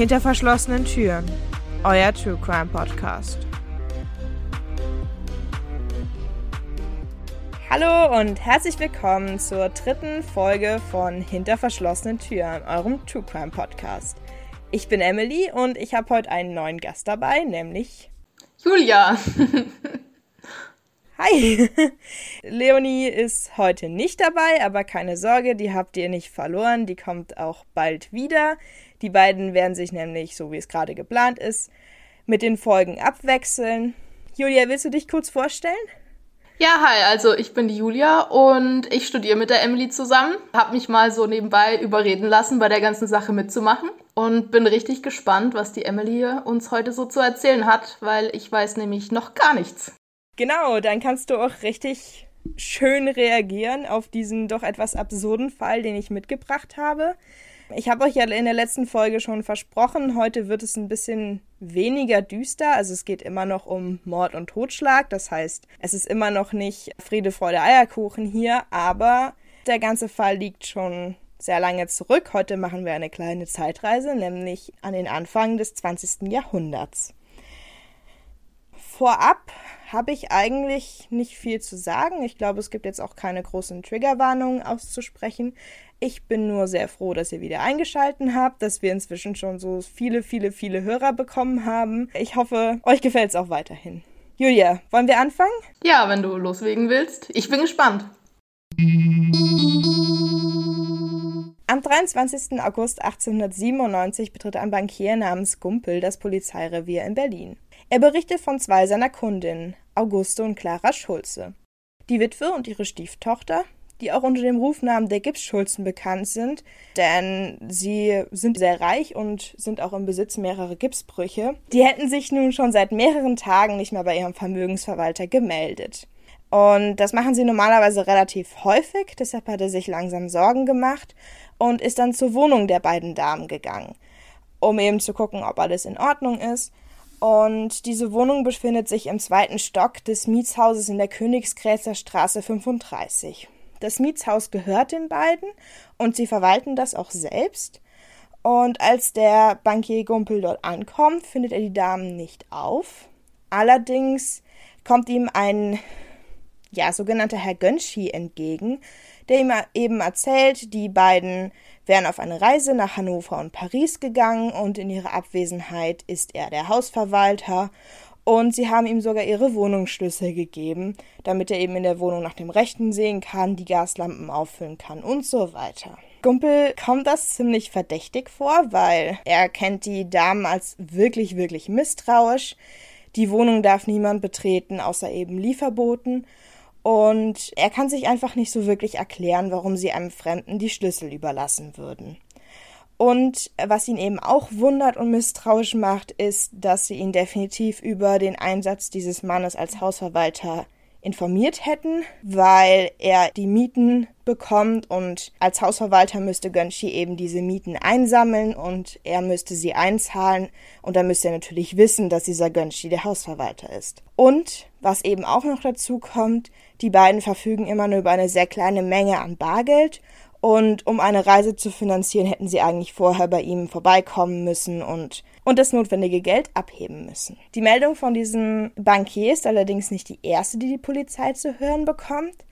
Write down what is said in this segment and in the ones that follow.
Hinter verschlossenen Türen. Euer True Crime Podcast. Hallo und herzlich willkommen zur dritten Folge von Hinter verschlossenen Türen, eurem True Crime Podcast. Ich bin Emily und ich habe heute einen neuen Gast dabei, nämlich Julia. Hi! Leonie ist heute nicht dabei, aber keine Sorge, die habt ihr nicht verloren. Die kommt auch bald wieder. Die beiden werden sich nämlich, so wie es gerade geplant ist, mit den Folgen abwechseln. Julia, willst du dich kurz vorstellen? Ja, hi, also ich bin die Julia und ich studiere mit der Emily zusammen. Hab mich mal so nebenbei überreden lassen, bei der ganzen Sache mitzumachen und bin richtig gespannt, was die Emily uns heute so zu erzählen hat, weil ich weiß nämlich noch gar nichts. Genau, dann kannst du auch richtig schön reagieren auf diesen doch etwas absurden Fall, den ich mitgebracht habe. Ich habe euch ja in der letzten Folge schon versprochen, heute wird es ein bisschen weniger düster. Also es geht immer noch um Mord und Totschlag. Das heißt, es ist immer noch nicht Friede, Freude, Eierkuchen hier, aber der ganze Fall liegt schon sehr lange zurück. Heute machen wir eine kleine Zeitreise, nämlich an den Anfang des 20. Jahrhunderts. Vorab habe ich eigentlich nicht viel zu sagen. Ich glaube, es gibt jetzt auch keine großen Triggerwarnungen auszusprechen. Ich bin nur sehr froh, dass ihr wieder eingeschalten habt, dass wir inzwischen schon so viele, viele, viele Hörer bekommen haben. Ich hoffe, euch gefällt es auch weiterhin. Julia, wollen wir anfangen? Ja, wenn du loslegen willst. Ich bin gespannt. Am 23. August 1897 betritt ein Bankier namens Gumpel das Polizeirevier in Berlin. Er berichtet von zwei seiner Kundinnen, Auguste und Clara Schulze. Die Witwe und ihre Stieftochter, die auch unter dem Rufnamen der Gipsschulzen bekannt sind, denn sie sind sehr reich und sind auch im Besitz mehrerer Gipsbrüche, die hätten sich nun schon seit mehreren Tagen nicht mehr bei ihrem Vermögensverwalter gemeldet. Und das machen sie normalerweise relativ häufig, deshalb hat er sich langsam Sorgen gemacht und ist dann zur Wohnung der beiden Damen gegangen, um eben zu gucken, ob alles in Ordnung ist. Und diese Wohnung befindet sich im zweiten Stock des Mietshauses in der Königsgrätzer Straße 35. Das Mietshaus gehört den beiden und sie verwalten das auch selbst. Und als der Bankier Gumpel dort ankommt, findet er die Damen nicht auf. Allerdings kommt ihm ein ja, sogenannter Herr Gönschi entgegen, der ihm eben erzählt, die beiden wären auf eine Reise nach Hannover und Paris gegangen und in ihrer Abwesenheit ist er der Hausverwalter und sie haben ihm sogar ihre Wohnungsschlüssel gegeben, damit er eben in der Wohnung nach dem Rechten sehen kann, die Gaslampen auffüllen kann und so weiter. Gumpel kommt das ziemlich verdächtig vor, weil er kennt die Damen als wirklich, wirklich misstrauisch. Die Wohnung darf niemand betreten, außer eben Lieferboten. Und er kann sich einfach nicht so wirklich erklären, warum sie einem Fremden die Schlüssel überlassen würden. Und was ihn eben auch wundert und misstrauisch macht, ist, dass sie ihn definitiv über den Einsatz dieses Mannes als Hausverwalter informiert hätten, weil er die Mieten bekommt und als Hausverwalter müsste Gönchi eben diese Mieten einsammeln und er müsste sie einzahlen und dann müsste er natürlich wissen, dass dieser Gönchi der Hausverwalter ist. Und was eben auch noch dazu kommt, die beiden verfügen immer nur über eine sehr kleine Menge an Bargeld und um eine Reise zu finanzieren, hätten sie eigentlich vorher bei ihm vorbeikommen müssen und, und das notwendige Geld abheben müssen. Die Meldung von diesem Bankier ist allerdings nicht die erste, die die Polizei zu hören bekommt.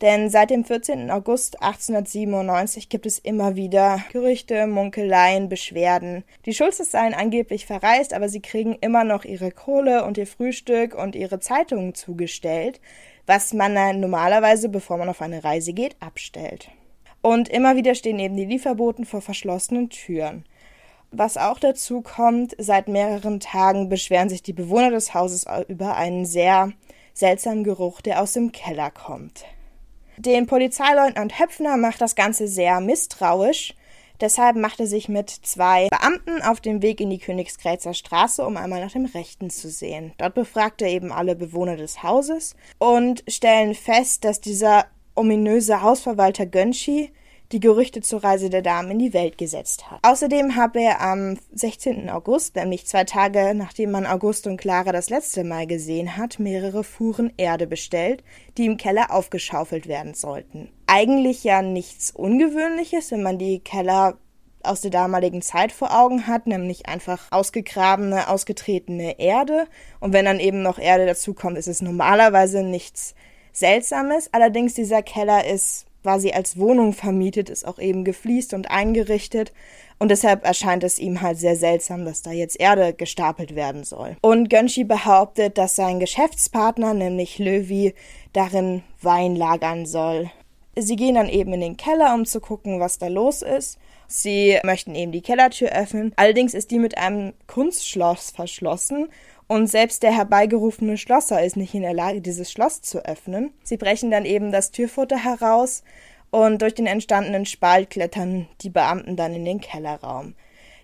Denn seit dem 14. August 1897 gibt es immer wieder Gerüchte, Munkeleien, Beschwerden. Die Schulzes seien angeblich verreist, aber sie kriegen immer noch ihre Kohle und ihr Frühstück und ihre Zeitungen zugestellt, was man normalerweise, bevor man auf eine Reise geht, abstellt. Und immer wieder stehen eben die Lieferboten vor verschlossenen Türen. Was auch dazu kommt, seit mehreren Tagen beschweren sich die Bewohner des Hauses über einen sehr seltsamen Geruch, der aus dem Keller kommt. Den Polizeileutnant Höpfner macht das Ganze sehr misstrauisch. Deshalb macht er sich mit zwei Beamten auf den Weg in die Königsgrätzer Straße, um einmal nach dem Rechten zu sehen. Dort befragt er eben alle Bewohner des Hauses und stellen fest, dass dieser ominöse Hausverwalter Gönschi die Gerüchte zur Reise der Damen in die Welt gesetzt hat. Außerdem habe er am 16. August, nämlich zwei Tage nachdem man August und Clara das letzte Mal gesehen hat, mehrere Fuhren Erde bestellt, die im Keller aufgeschaufelt werden sollten. Eigentlich ja nichts Ungewöhnliches, wenn man die Keller aus der damaligen Zeit vor Augen hat, nämlich einfach ausgegrabene, ausgetretene Erde. Und wenn dann eben noch Erde dazukommt, ist es normalerweise nichts Seltsames. Allerdings dieser Keller ist quasi als Wohnung vermietet, ist auch eben gefliest und eingerichtet. Und deshalb erscheint es ihm halt sehr seltsam, dass da jetzt Erde gestapelt werden soll. Und Gönshi behauptet, dass sein Geschäftspartner, nämlich Löwy, darin Wein lagern soll. Sie gehen dann eben in den Keller, um zu gucken, was da los ist. Sie möchten eben die Kellertür öffnen. Allerdings ist die mit einem Kunstschloss verschlossen und selbst der herbeigerufene Schlosser ist nicht in der Lage, dieses Schloss zu öffnen. Sie brechen dann eben das Türfutter heraus und durch den entstandenen Spalt klettern die Beamten dann in den Kellerraum.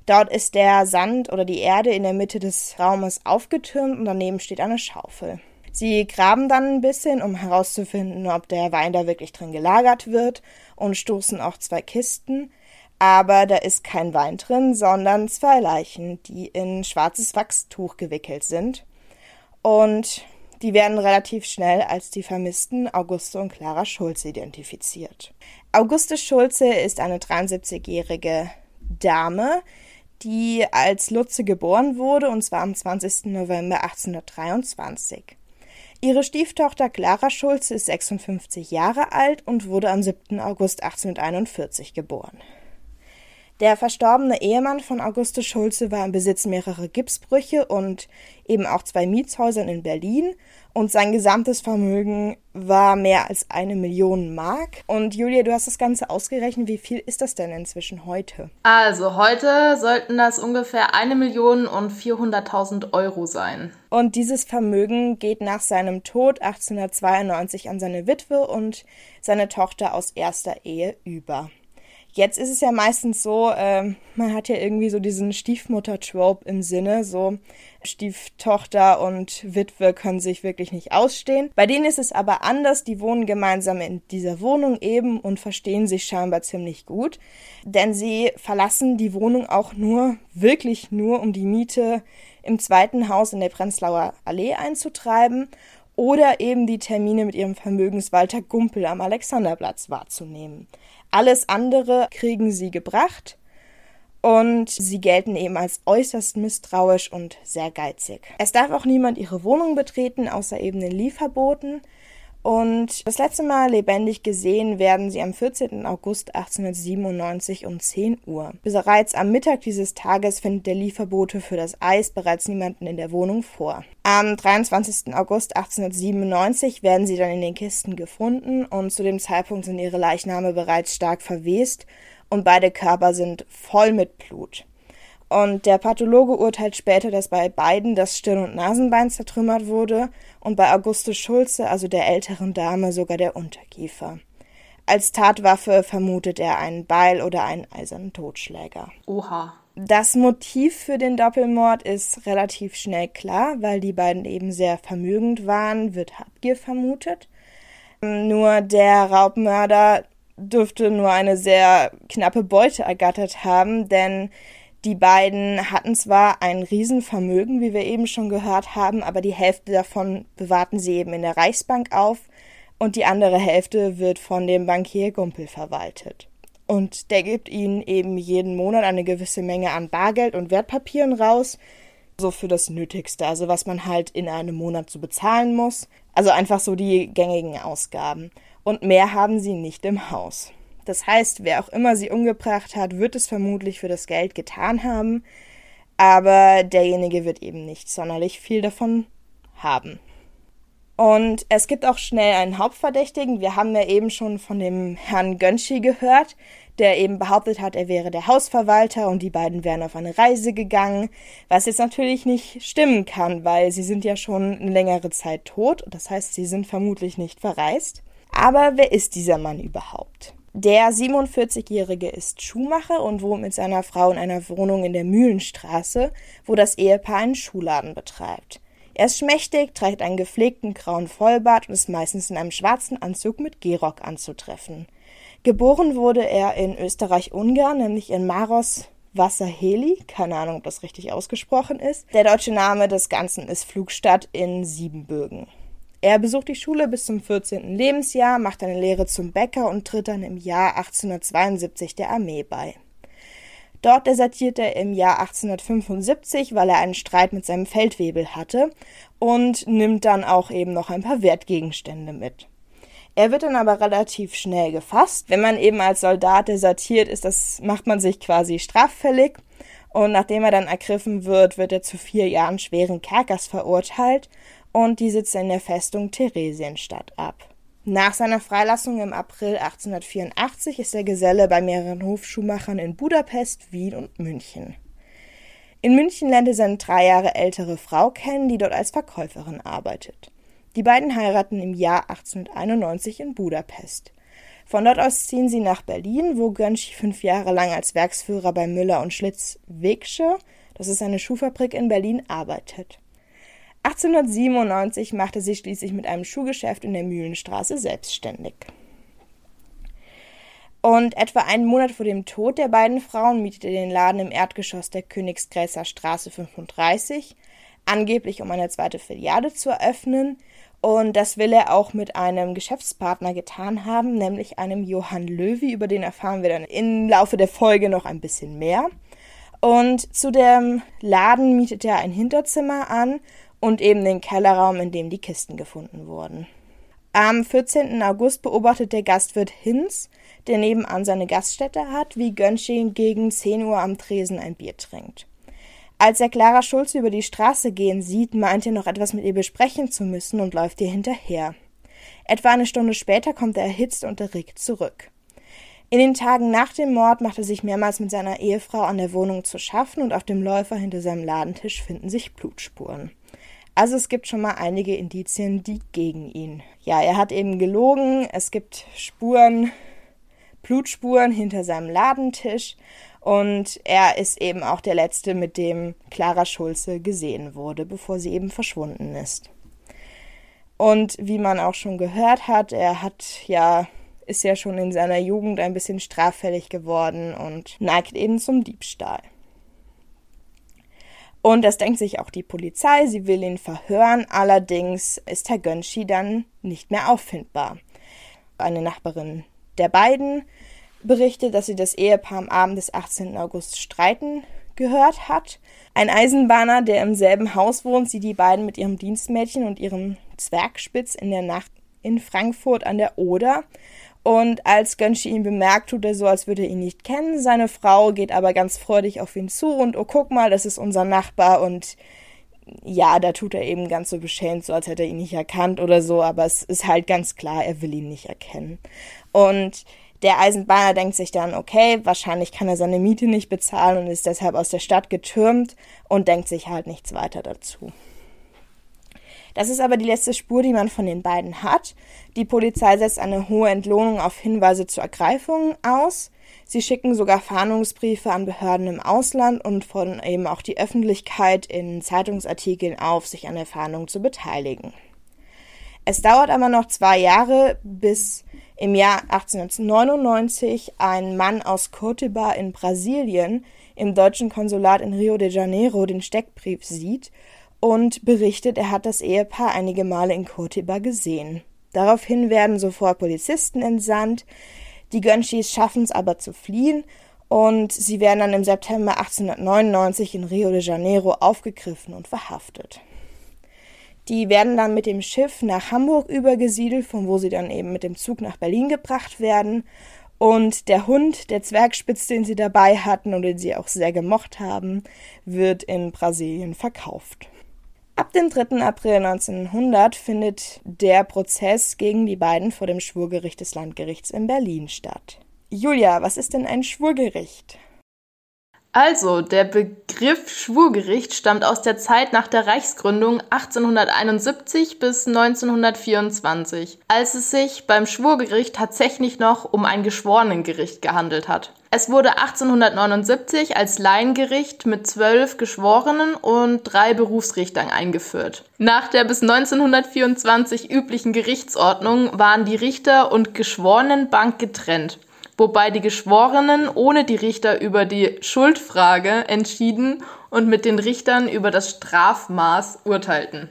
Dort ist der Sand oder die Erde in der Mitte des Raumes aufgetürmt und daneben steht eine Schaufel. Sie graben dann ein bisschen, um herauszufinden, ob der Wein da wirklich drin gelagert wird und stoßen auch zwei Kisten. Aber da ist kein Wein drin, sondern zwei Leichen, die in schwarzes Wachstuch gewickelt sind. Und die werden relativ schnell als die vermissten Auguste und Clara Schulze identifiziert. Auguste Schulze ist eine 73-jährige Dame, die als Lutze geboren wurde, und zwar am 20. November 1823. Ihre Stieftochter Clara Schulze ist 56 Jahre alt und wurde am 7. August 1841 geboren. Der verstorbene Ehemann von Auguste Schulze war im Besitz mehrerer Gipsbrüche und eben auch zwei Mietshäusern in Berlin und sein gesamtes Vermögen war mehr als eine Million Mark. Und Julia, du hast das Ganze ausgerechnet. Wie viel ist das denn inzwischen heute? Also heute sollten das ungefähr eine Million und 400.000 Euro sein. Und dieses Vermögen geht nach seinem Tod 1892 an seine Witwe und seine Tochter aus erster Ehe über. Jetzt ist es ja meistens so, äh, man hat ja irgendwie so diesen Stiefmutter-Trope im Sinne, so Stieftochter und Witwe können sich wirklich nicht ausstehen. Bei denen ist es aber anders, die wohnen gemeinsam in dieser Wohnung eben und verstehen sich scheinbar ziemlich gut, denn sie verlassen die Wohnung auch nur, wirklich nur, um die Miete im zweiten Haus in der Prenzlauer Allee einzutreiben oder eben die Termine mit ihrem Vermögenswalter Gumpel am Alexanderplatz wahrzunehmen. Alles andere kriegen sie gebracht und sie gelten eben als äußerst misstrauisch und sehr geizig. Es darf auch niemand ihre Wohnung betreten, außer eben den Lieferboten. Und das letzte Mal lebendig gesehen werden sie am 14. August 1897 um 10 Uhr. Bereits am Mittag dieses Tages findet der Lieferbote für das Eis bereits niemanden in der Wohnung vor. Am 23. August 1897 werden sie dann in den Kisten gefunden und zu dem Zeitpunkt sind ihre Leichname bereits stark verwest und beide Körper sind voll mit Blut. Und der Pathologe urteilt später, dass bei beiden das Stirn- und Nasenbein zertrümmert wurde und bei Auguste Schulze, also der älteren Dame, sogar der Unterkiefer. Als Tatwaffe vermutet er einen Beil oder einen eisernen Totschläger. Oha. Das Motiv für den Doppelmord ist relativ schnell klar, weil die beiden eben sehr vermögend waren, wird Habgier vermutet. Nur der Raubmörder dürfte nur eine sehr knappe Beute ergattert haben, denn die beiden hatten zwar ein Riesenvermögen, wie wir eben schon gehört haben, aber die Hälfte davon bewahrten sie eben in der Reichsbank auf und die andere Hälfte wird von dem Bankier Gumpel verwaltet. Und der gibt ihnen eben jeden Monat eine gewisse Menge an Bargeld und Wertpapieren raus, so für das Nötigste, also was man halt in einem Monat so bezahlen muss. Also einfach so die gängigen Ausgaben. Und mehr haben sie nicht im Haus. Das heißt, wer auch immer sie umgebracht hat, wird es vermutlich für das Geld getan haben, aber derjenige wird eben nicht sonderlich viel davon haben. Und es gibt auch schnell einen Hauptverdächtigen. Wir haben ja eben schon von dem Herrn Gönschi gehört, der eben behauptet hat, er wäre der Hausverwalter und die beiden wären auf eine Reise gegangen, was jetzt natürlich nicht stimmen kann, weil sie sind ja schon eine längere Zeit tot, das heißt, sie sind vermutlich nicht verreist. Aber wer ist dieser Mann überhaupt? Der 47-Jährige ist Schuhmacher und wohnt mit seiner Frau in einer Wohnung in der Mühlenstraße, wo das Ehepaar einen Schuhladen betreibt. Er ist schmächtig, trägt einen gepflegten grauen Vollbart und ist meistens in einem schwarzen Anzug mit Gehrock anzutreffen. Geboren wurde er in Österreich-Ungarn, nämlich in Maros Wasserheli, keine Ahnung, ob das richtig ausgesprochen ist. Der deutsche Name des Ganzen ist Flugstadt in Siebenbürgen. Er besucht die Schule bis zum 14. Lebensjahr, macht eine Lehre zum Bäcker und tritt dann im Jahr 1872 der Armee bei. Dort desertiert er im Jahr 1875, weil er einen Streit mit seinem Feldwebel hatte und nimmt dann auch eben noch ein paar Wertgegenstände mit. Er wird dann aber relativ schnell gefasst. Wenn man eben als Soldat desertiert ist, das macht man sich quasi straffällig. Und nachdem er dann ergriffen wird, wird er zu vier Jahren schweren Kerkers verurteilt und die sitzt in der Festung Theresienstadt ab. Nach seiner Freilassung im April 1884 ist er Geselle bei mehreren Hofschuhmachern in Budapest, Wien und München. In München lernt er seine drei Jahre ältere Frau kennen, die dort als Verkäuferin arbeitet. Die beiden heiraten im Jahr 1891 in Budapest. Von dort aus ziehen sie nach Berlin, wo Gönschi fünf Jahre lang als Werksführer bei Müller und Schlitz Wegsche, das ist eine Schuhfabrik in Berlin, arbeitet. 1897 machte sie schließlich mit einem Schuhgeschäft in der Mühlenstraße selbstständig. Und etwa einen Monat vor dem Tod der beiden Frauen mietete den Laden im Erdgeschoss der Königsgräßer Straße 35, angeblich um eine zweite Filiale zu eröffnen. Und das will er auch mit einem Geschäftspartner getan haben, nämlich einem Johann Löwy, über den erfahren wir dann im Laufe der Folge noch ein bisschen mehr. Und zu dem Laden mietet er ein Hinterzimmer an und eben den Kellerraum, in dem die Kisten gefunden wurden. Am 14. August beobachtet der Gastwirt Hinz, der nebenan seine Gaststätte hat, wie Gönschin gegen 10 Uhr am Tresen ein Bier trinkt. Als er Clara Schulze über die Straße gehen sieht, meint er noch etwas mit ihr besprechen zu müssen und läuft ihr hinterher. Etwa eine Stunde später kommt er erhitzt und erregt zurück. In den Tagen nach dem Mord macht er sich mehrmals mit seiner Ehefrau an der Wohnung zu schaffen und auf dem Läufer hinter seinem Ladentisch finden sich Blutspuren. Also es gibt schon mal einige Indizien, die gegen ihn. Ja, er hat eben gelogen, es gibt Spuren, Blutspuren hinter seinem Ladentisch und er ist eben auch der letzte, mit dem Clara Schulze gesehen wurde, bevor sie eben verschwunden ist. Und wie man auch schon gehört hat, er hat ja ist ja schon in seiner Jugend ein bisschen straffällig geworden und neigt eben zum Diebstahl. Und das denkt sich auch die Polizei, sie will ihn verhören, allerdings ist Herr Gönschi dann nicht mehr auffindbar. Eine Nachbarin der beiden berichtet, dass sie das Ehepaar am Abend des 18. August streiten gehört hat. Ein Eisenbahner, der im selben Haus wohnt, sieht die beiden mit ihrem Dienstmädchen und ihrem Zwergspitz in der Nacht in Frankfurt an der Oder und als Gönschi ihn bemerkt, tut er so, als würde er ihn nicht kennen. Seine Frau geht aber ganz freudig auf ihn zu und oh, guck mal, das ist unser Nachbar und ja, da tut er eben ganz so beschämt, so als hätte er ihn nicht erkannt oder so, aber es ist halt ganz klar, er will ihn nicht erkennen. Und der Eisenbahner denkt sich dann, okay, wahrscheinlich kann er seine Miete nicht bezahlen und ist deshalb aus der Stadt getürmt und denkt sich halt nichts weiter dazu. Das ist aber die letzte Spur, die man von den beiden hat. Die Polizei setzt eine hohe Entlohnung auf Hinweise zur Ergreifung aus. Sie schicken sogar Fahndungsbriefe an Behörden im Ausland und fordern eben auch die Öffentlichkeit in Zeitungsartikeln auf, sich an der Fahndung zu beteiligen. Es dauert aber noch zwei Jahre, bis im Jahr 1899 ein Mann aus Cotiba in Brasilien im deutschen Konsulat in Rio de Janeiro den Steckbrief sieht und berichtet, er hat das Ehepaar einige Male in Kurtiba gesehen. Daraufhin werden sofort Polizisten entsandt. Die Gönschis schaffen es aber zu fliehen und sie werden dann im September 1899 in Rio de Janeiro aufgegriffen und verhaftet. Die werden dann mit dem Schiff nach Hamburg übergesiedelt, von wo sie dann eben mit dem Zug nach Berlin gebracht werden. Und der Hund, der Zwergspitz, den sie dabei hatten und den sie auch sehr gemocht haben, wird in Brasilien verkauft. Ab dem 3. April 1900 findet der Prozess gegen die beiden vor dem Schwurgericht des Landgerichts in Berlin statt. Julia, was ist denn ein Schwurgericht? Also, der Begriff Schwurgericht stammt aus der Zeit nach der Reichsgründung 1871 bis 1924, als es sich beim Schwurgericht tatsächlich noch um ein Geschworenengericht gehandelt hat. Es wurde 1879 als Laiengericht mit zwölf Geschworenen und drei Berufsrichtern eingeführt. Nach der bis 1924 üblichen Gerichtsordnung waren die Richter und Geschworenenbank getrennt, wobei die Geschworenen ohne die Richter über die Schuldfrage entschieden und mit den Richtern über das Strafmaß urteilten.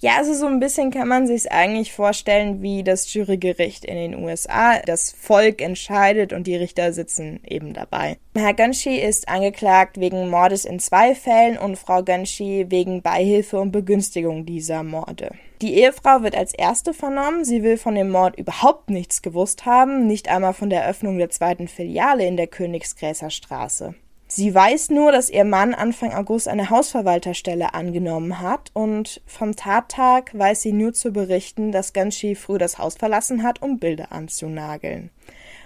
Ja, also so ein bisschen kann man sich eigentlich vorstellen wie das Jurygericht in den USA. Das Volk entscheidet und die Richter sitzen eben dabei. Herr Gönshi ist angeklagt wegen Mordes in zwei Fällen und Frau Gönshi wegen Beihilfe und Begünstigung dieser Morde. Die Ehefrau wird als erste vernommen. Sie will von dem Mord überhaupt nichts gewusst haben, nicht einmal von der Öffnung der zweiten Filiale in der Königsgräßer Straße. Sie weiß nur, dass ihr Mann Anfang August eine Hausverwalterstelle angenommen hat und vom Tattag weiß sie nur zu berichten, dass Ganshi früh das Haus verlassen hat, um Bilder anzunageln.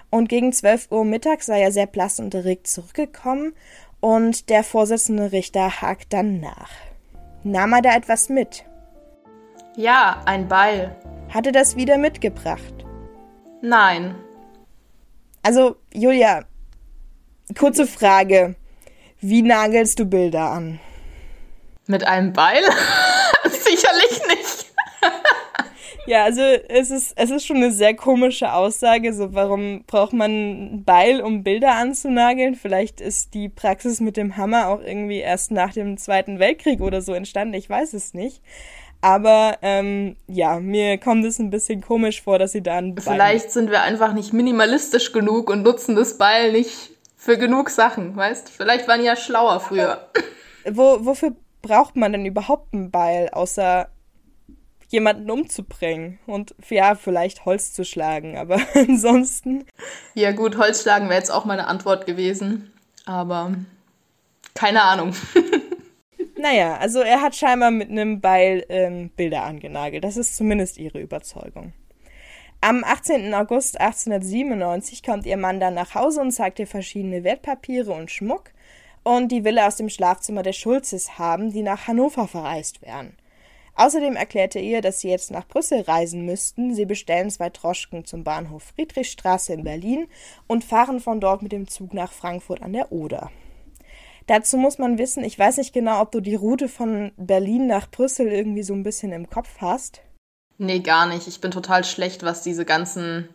Und gegen 12 Uhr mittags sei er sehr blass und erregt zurückgekommen und der Vorsitzende Richter hakt dann nach. Nahm er da etwas mit? Ja, ein Beil. Hatte das wieder mitgebracht? Nein. Also, Julia, Kurze Frage. Wie nagelst du Bilder an? Mit einem Beil? Sicherlich nicht. ja, also es ist, es ist schon eine sehr komische Aussage. So, warum braucht man ein Beil, um Bilder anzunageln? Vielleicht ist die Praxis mit dem Hammer auch irgendwie erst nach dem Zweiten Weltkrieg oder so entstanden. Ich weiß es nicht. Aber ähm, ja, mir kommt es ein bisschen komisch vor, dass sie da ein Beil Vielleicht sind wir einfach nicht minimalistisch genug und nutzen das Beil nicht für genug Sachen, weißt? Vielleicht waren die ja schlauer früher. Wo, wofür braucht man denn überhaupt einen Beil, außer jemanden umzubringen und ja, vielleicht Holz zu schlagen, aber ansonsten. Ja, gut, Holz schlagen wäre jetzt auch meine Antwort gewesen, aber keine Ahnung. naja, also er hat scheinbar mit einem Beil ähm, Bilder angenagelt. Das ist zumindest ihre Überzeugung. Am 18. August 1897 kommt ihr Mann dann nach Hause und zeigt ihr verschiedene Wertpapiere und Schmuck und die will er aus dem Schlafzimmer der Schulzes haben, die nach Hannover verreist wären. Außerdem erklärte er ihr, dass sie jetzt nach Brüssel reisen müssten. Sie bestellen zwei Droschken zum Bahnhof Friedrichstraße in Berlin und fahren von dort mit dem Zug nach Frankfurt an der Oder. Dazu muss man wissen, ich weiß nicht genau, ob du die Route von Berlin nach Brüssel irgendwie so ein bisschen im Kopf hast. Nee, gar nicht. Ich bin total schlecht, was diese ganzen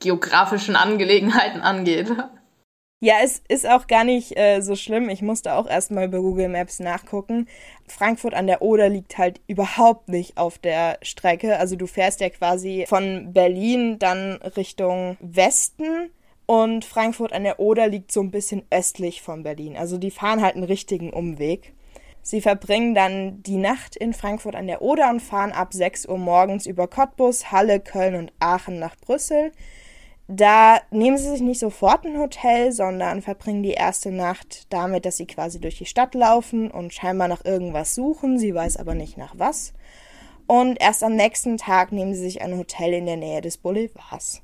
geografischen Angelegenheiten angeht. Ja, es ist auch gar nicht äh, so schlimm. Ich musste auch erstmal bei Google Maps nachgucken. Frankfurt an der Oder liegt halt überhaupt nicht auf der Strecke. Also du fährst ja quasi von Berlin dann Richtung Westen und Frankfurt an der Oder liegt so ein bisschen östlich von Berlin. Also die fahren halt einen richtigen Umweg. Sie verbringen dann die Nacht in Frankfurt an der Oder und fahren ab 6 Uhr morgens über Cottbus, Halle, Köln und Aachen nach Brüssel. Da nehmen sie sich nicht sofort ein Hotel, sondern verbringen die erste Nacht damit, dass sie quasi durch die Stadt laufen und scheinbar nach irgendwas suchen. Sie weiß aber nicht nach was. Und erst am nächsten Tag nehmen sie sich ein Hotel in der Nähe des Boulevards.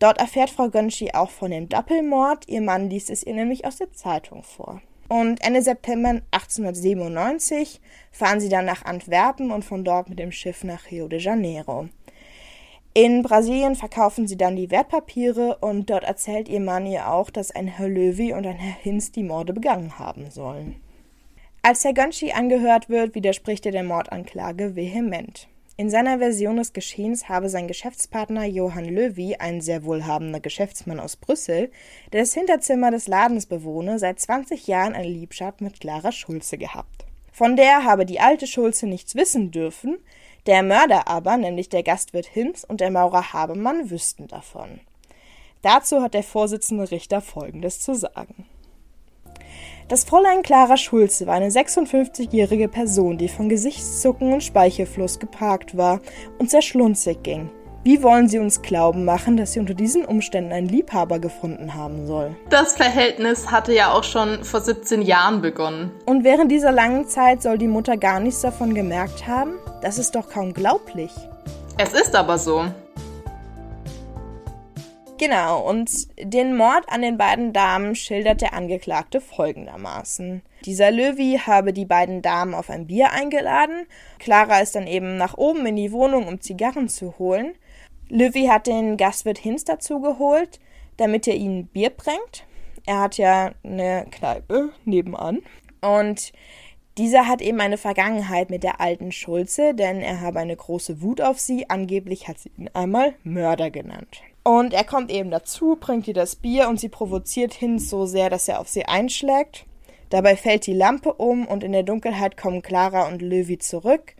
Dort erfährt Frau Gönschi auch von dem Doppelmord. Ihr Mann liest es ihr nämlich aus der Zeitung vor. Und Ende September 1897 fahren sie dann nach Antwerpen und von dort mit dem Schiff nach Rio de Janeiro. In Brasilien verkaufen sie dann die Wertpapiere und dort erzählt ihr Mann ihr auch, dass ein Herr Löwy und ein Herr Hinz die Morde begangen haben sollen. Als Herr Gönchi angehört wird, widerspricht er der Mordanklage vehement. In seiner Version des Geschehens habe sein Geschäftspartner Johann Löwy, ein sehr wohlhabender Geschäftsmann aus Brüssel, der das Hinterzimmer des Ladens bewohne, seit 20 Jahren eine Liebschaft mit Clara Schulze gehabt. Von der habe die alte Schulze nichts wissen dürfen, der Mörder aber, nämlich der Gastwirt Hinz und der Maurer Habemann, wüssten davon. Dazu hat der Vorsitzende Richter Folgendes zu sagen. Das Fräulein Clara Schulze war eine 56-jährige Person, die von Gesichtszucken und Speichelfluss geparkt war und sehr schlunzig ging. Wie wollen Sie uns glauben machen, dass sie unter diesen Umständen einen Liebhaber gefunden haben soll? Das Verhältnis hatte ja auch schon vor 17 Jahren begonnen. Und während dieser langen Zeit soll die Mutter gar nichts davon gemerkt haben? Das ist doch kaum glaublich. Es ist aber so. Genau, und den Mord an den beiden Damen schildert der Angeklagte folgendermaßen. Dieser Löwy habe die beiden Damen auf ein Bier eingeladen. Clara ist dann eben nach oben in die Wohnung, um Zigarren zu holen. Löwy hat den Gastwirt Hinz dazu geholt, damit er ihnen Bier bringt. Er hat ja eine Kneipe nebenan. Und dieser hat eben eine Vergangenheit mit der alten Schulze, denn er habe eine große Wut auf sie. Angeblich hat sie ihn einmal Mörder genannt. Und er kommt eben dazu, bringt ihr das Bier und sie provoziert Hinz so sehr, dass er auf sie einschlägt. Dabei fällt die Lampe um und in der Dunkelheit kommen Clara und Löwy zurück.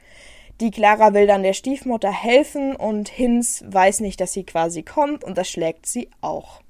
Die Clara will dann der Stiefmutter helfen und Hinz weiß nicht, dass sie quasi kommt und das schlägt sie auch.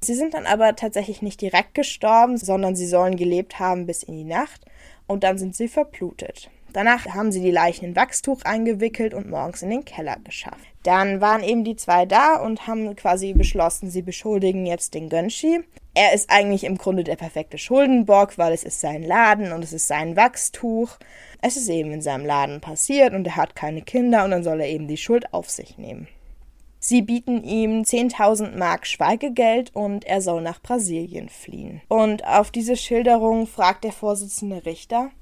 Sie sind dann aber tatsächlich nicht direkt gestorben, sondern sie sollen gelebt haben bis in die Nacht und dann sind sie verblutet. Danach haben sie die Leichen in Wachstuch eingewickelt und morgens in den Keller geschafft. Dann waren eben die zwei da und haben quasi beschlossen, sie beschuldigen jetzt den Gönschi. Er ist eigentlich im Grunde der perfekte Schuldenbock, weil es ist sein Laden und es ist sein Wachstuch. Es ist eben in seinem Laden passiert und er hat keine Kinder und dann soll er eben die Schuld auf sich nehmen. Sie bieten ihm 10.000 Mark Schweigegeld und er soll nach Brasilien fliehen. Und auf diese Schilderung fragt der Vorsitzende Richter,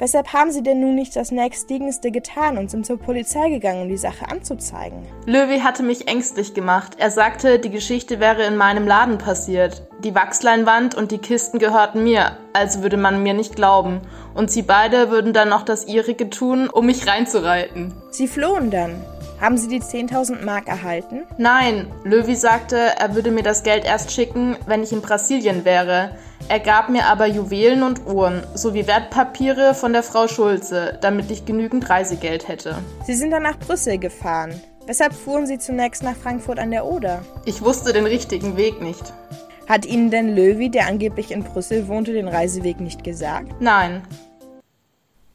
Weshalb haben Sie denn nun nicht das nächstdiegendste getan und sind zur Polizei gegangen, um die Sache anzuzeigen? Löwy hatte mich ängstlich gemacht. Er sagte, die Geschichte wäre in meinem Laden passiert. Die Wachsleinwand und die Kisten gehörten mir, also würde man mir nicht glauben. Und sie beide würden dann noch das ihrige tun, um mich reinzureiten. Sie flohen dann. Haben Sie die 10.000 Mark erhalten? Nein, Löwy sagte, er würde mir das Geld erst schicken, wenn ich in Brasilien wäre. Er gab mir aber Juwelen und Uhren sowie Wertpapiere von der Frau Schulze, damit ich genügend Reisegeld hätte. Sie sind dann nach Brüssel gefahren. Weshalb fuhren Sie zunächst nach Frankfurt an der Oder? Ich wusste den richtigen Weg nicht. Hat Ihnen denn Löwy, der angeblich in Brüssel wohnte, den Reiseweg nicht gesagt? Nein.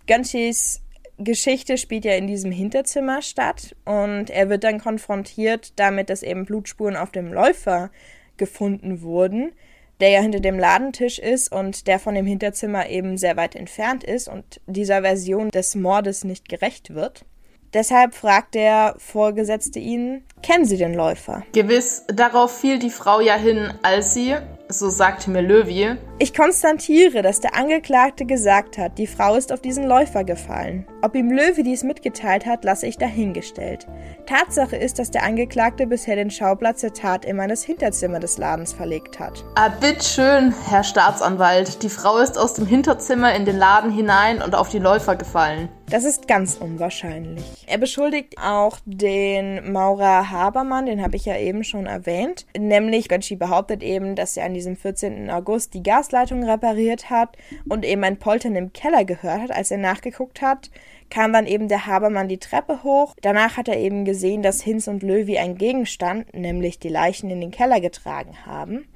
Gönschis Geschichte spielt ja in diesem Hinterzimmer statt und er wird dann konfrontiert damit, dass eben Blutspuren auf dem Läufer gefunden wurden, der ja hinter dem Ladentisch ist und der von dem Hinterzimmer eben sehr weit entfernt ist und dieser Version des Mordes nicht gerecht wird. Deshalb fragt der Vorgesetzte ihn, kennen Sie den Läufer? Gewiss, darauf fiel die Frau ja hin, als sie, so sagte mir Löwy. Ich konstatiere, dass der Angeklagte gesagt hat, die Frau ist auf diesen Läufer gefallen. Ob ihm Löwy dies mitgeteilt hat, lasse ich dahingestellt. Tatsache ist, dass der Angeklagte bisher den Schauplatz der Tat immer in das Hinterzimmer des Ladens verlegt hat. Ah, bitteschön, Herr Staatsanwalt. Die Frau ist aus dem Hinterzimmer in den Laden hinein und auf die Läufer gefallen. Das ist ganz unwahrscheinlich. Er beschuldigt auch den Maurer Habermann, den habe ich ja eben schon erwähnt. Nämlich, Gönczi behauptet eben, dass er an diesem 14. August die Gasleitung repariert hat und eben ein Poltern im Keller gehört hat. Als er nachgeguckt hat, kam dann eben der Habermann die Treppe hoch. Danach hat er eben gesehen, dass Hinz und Löwy einen Gegenstand, nämlich die Leichen, in den Keller getragen haben.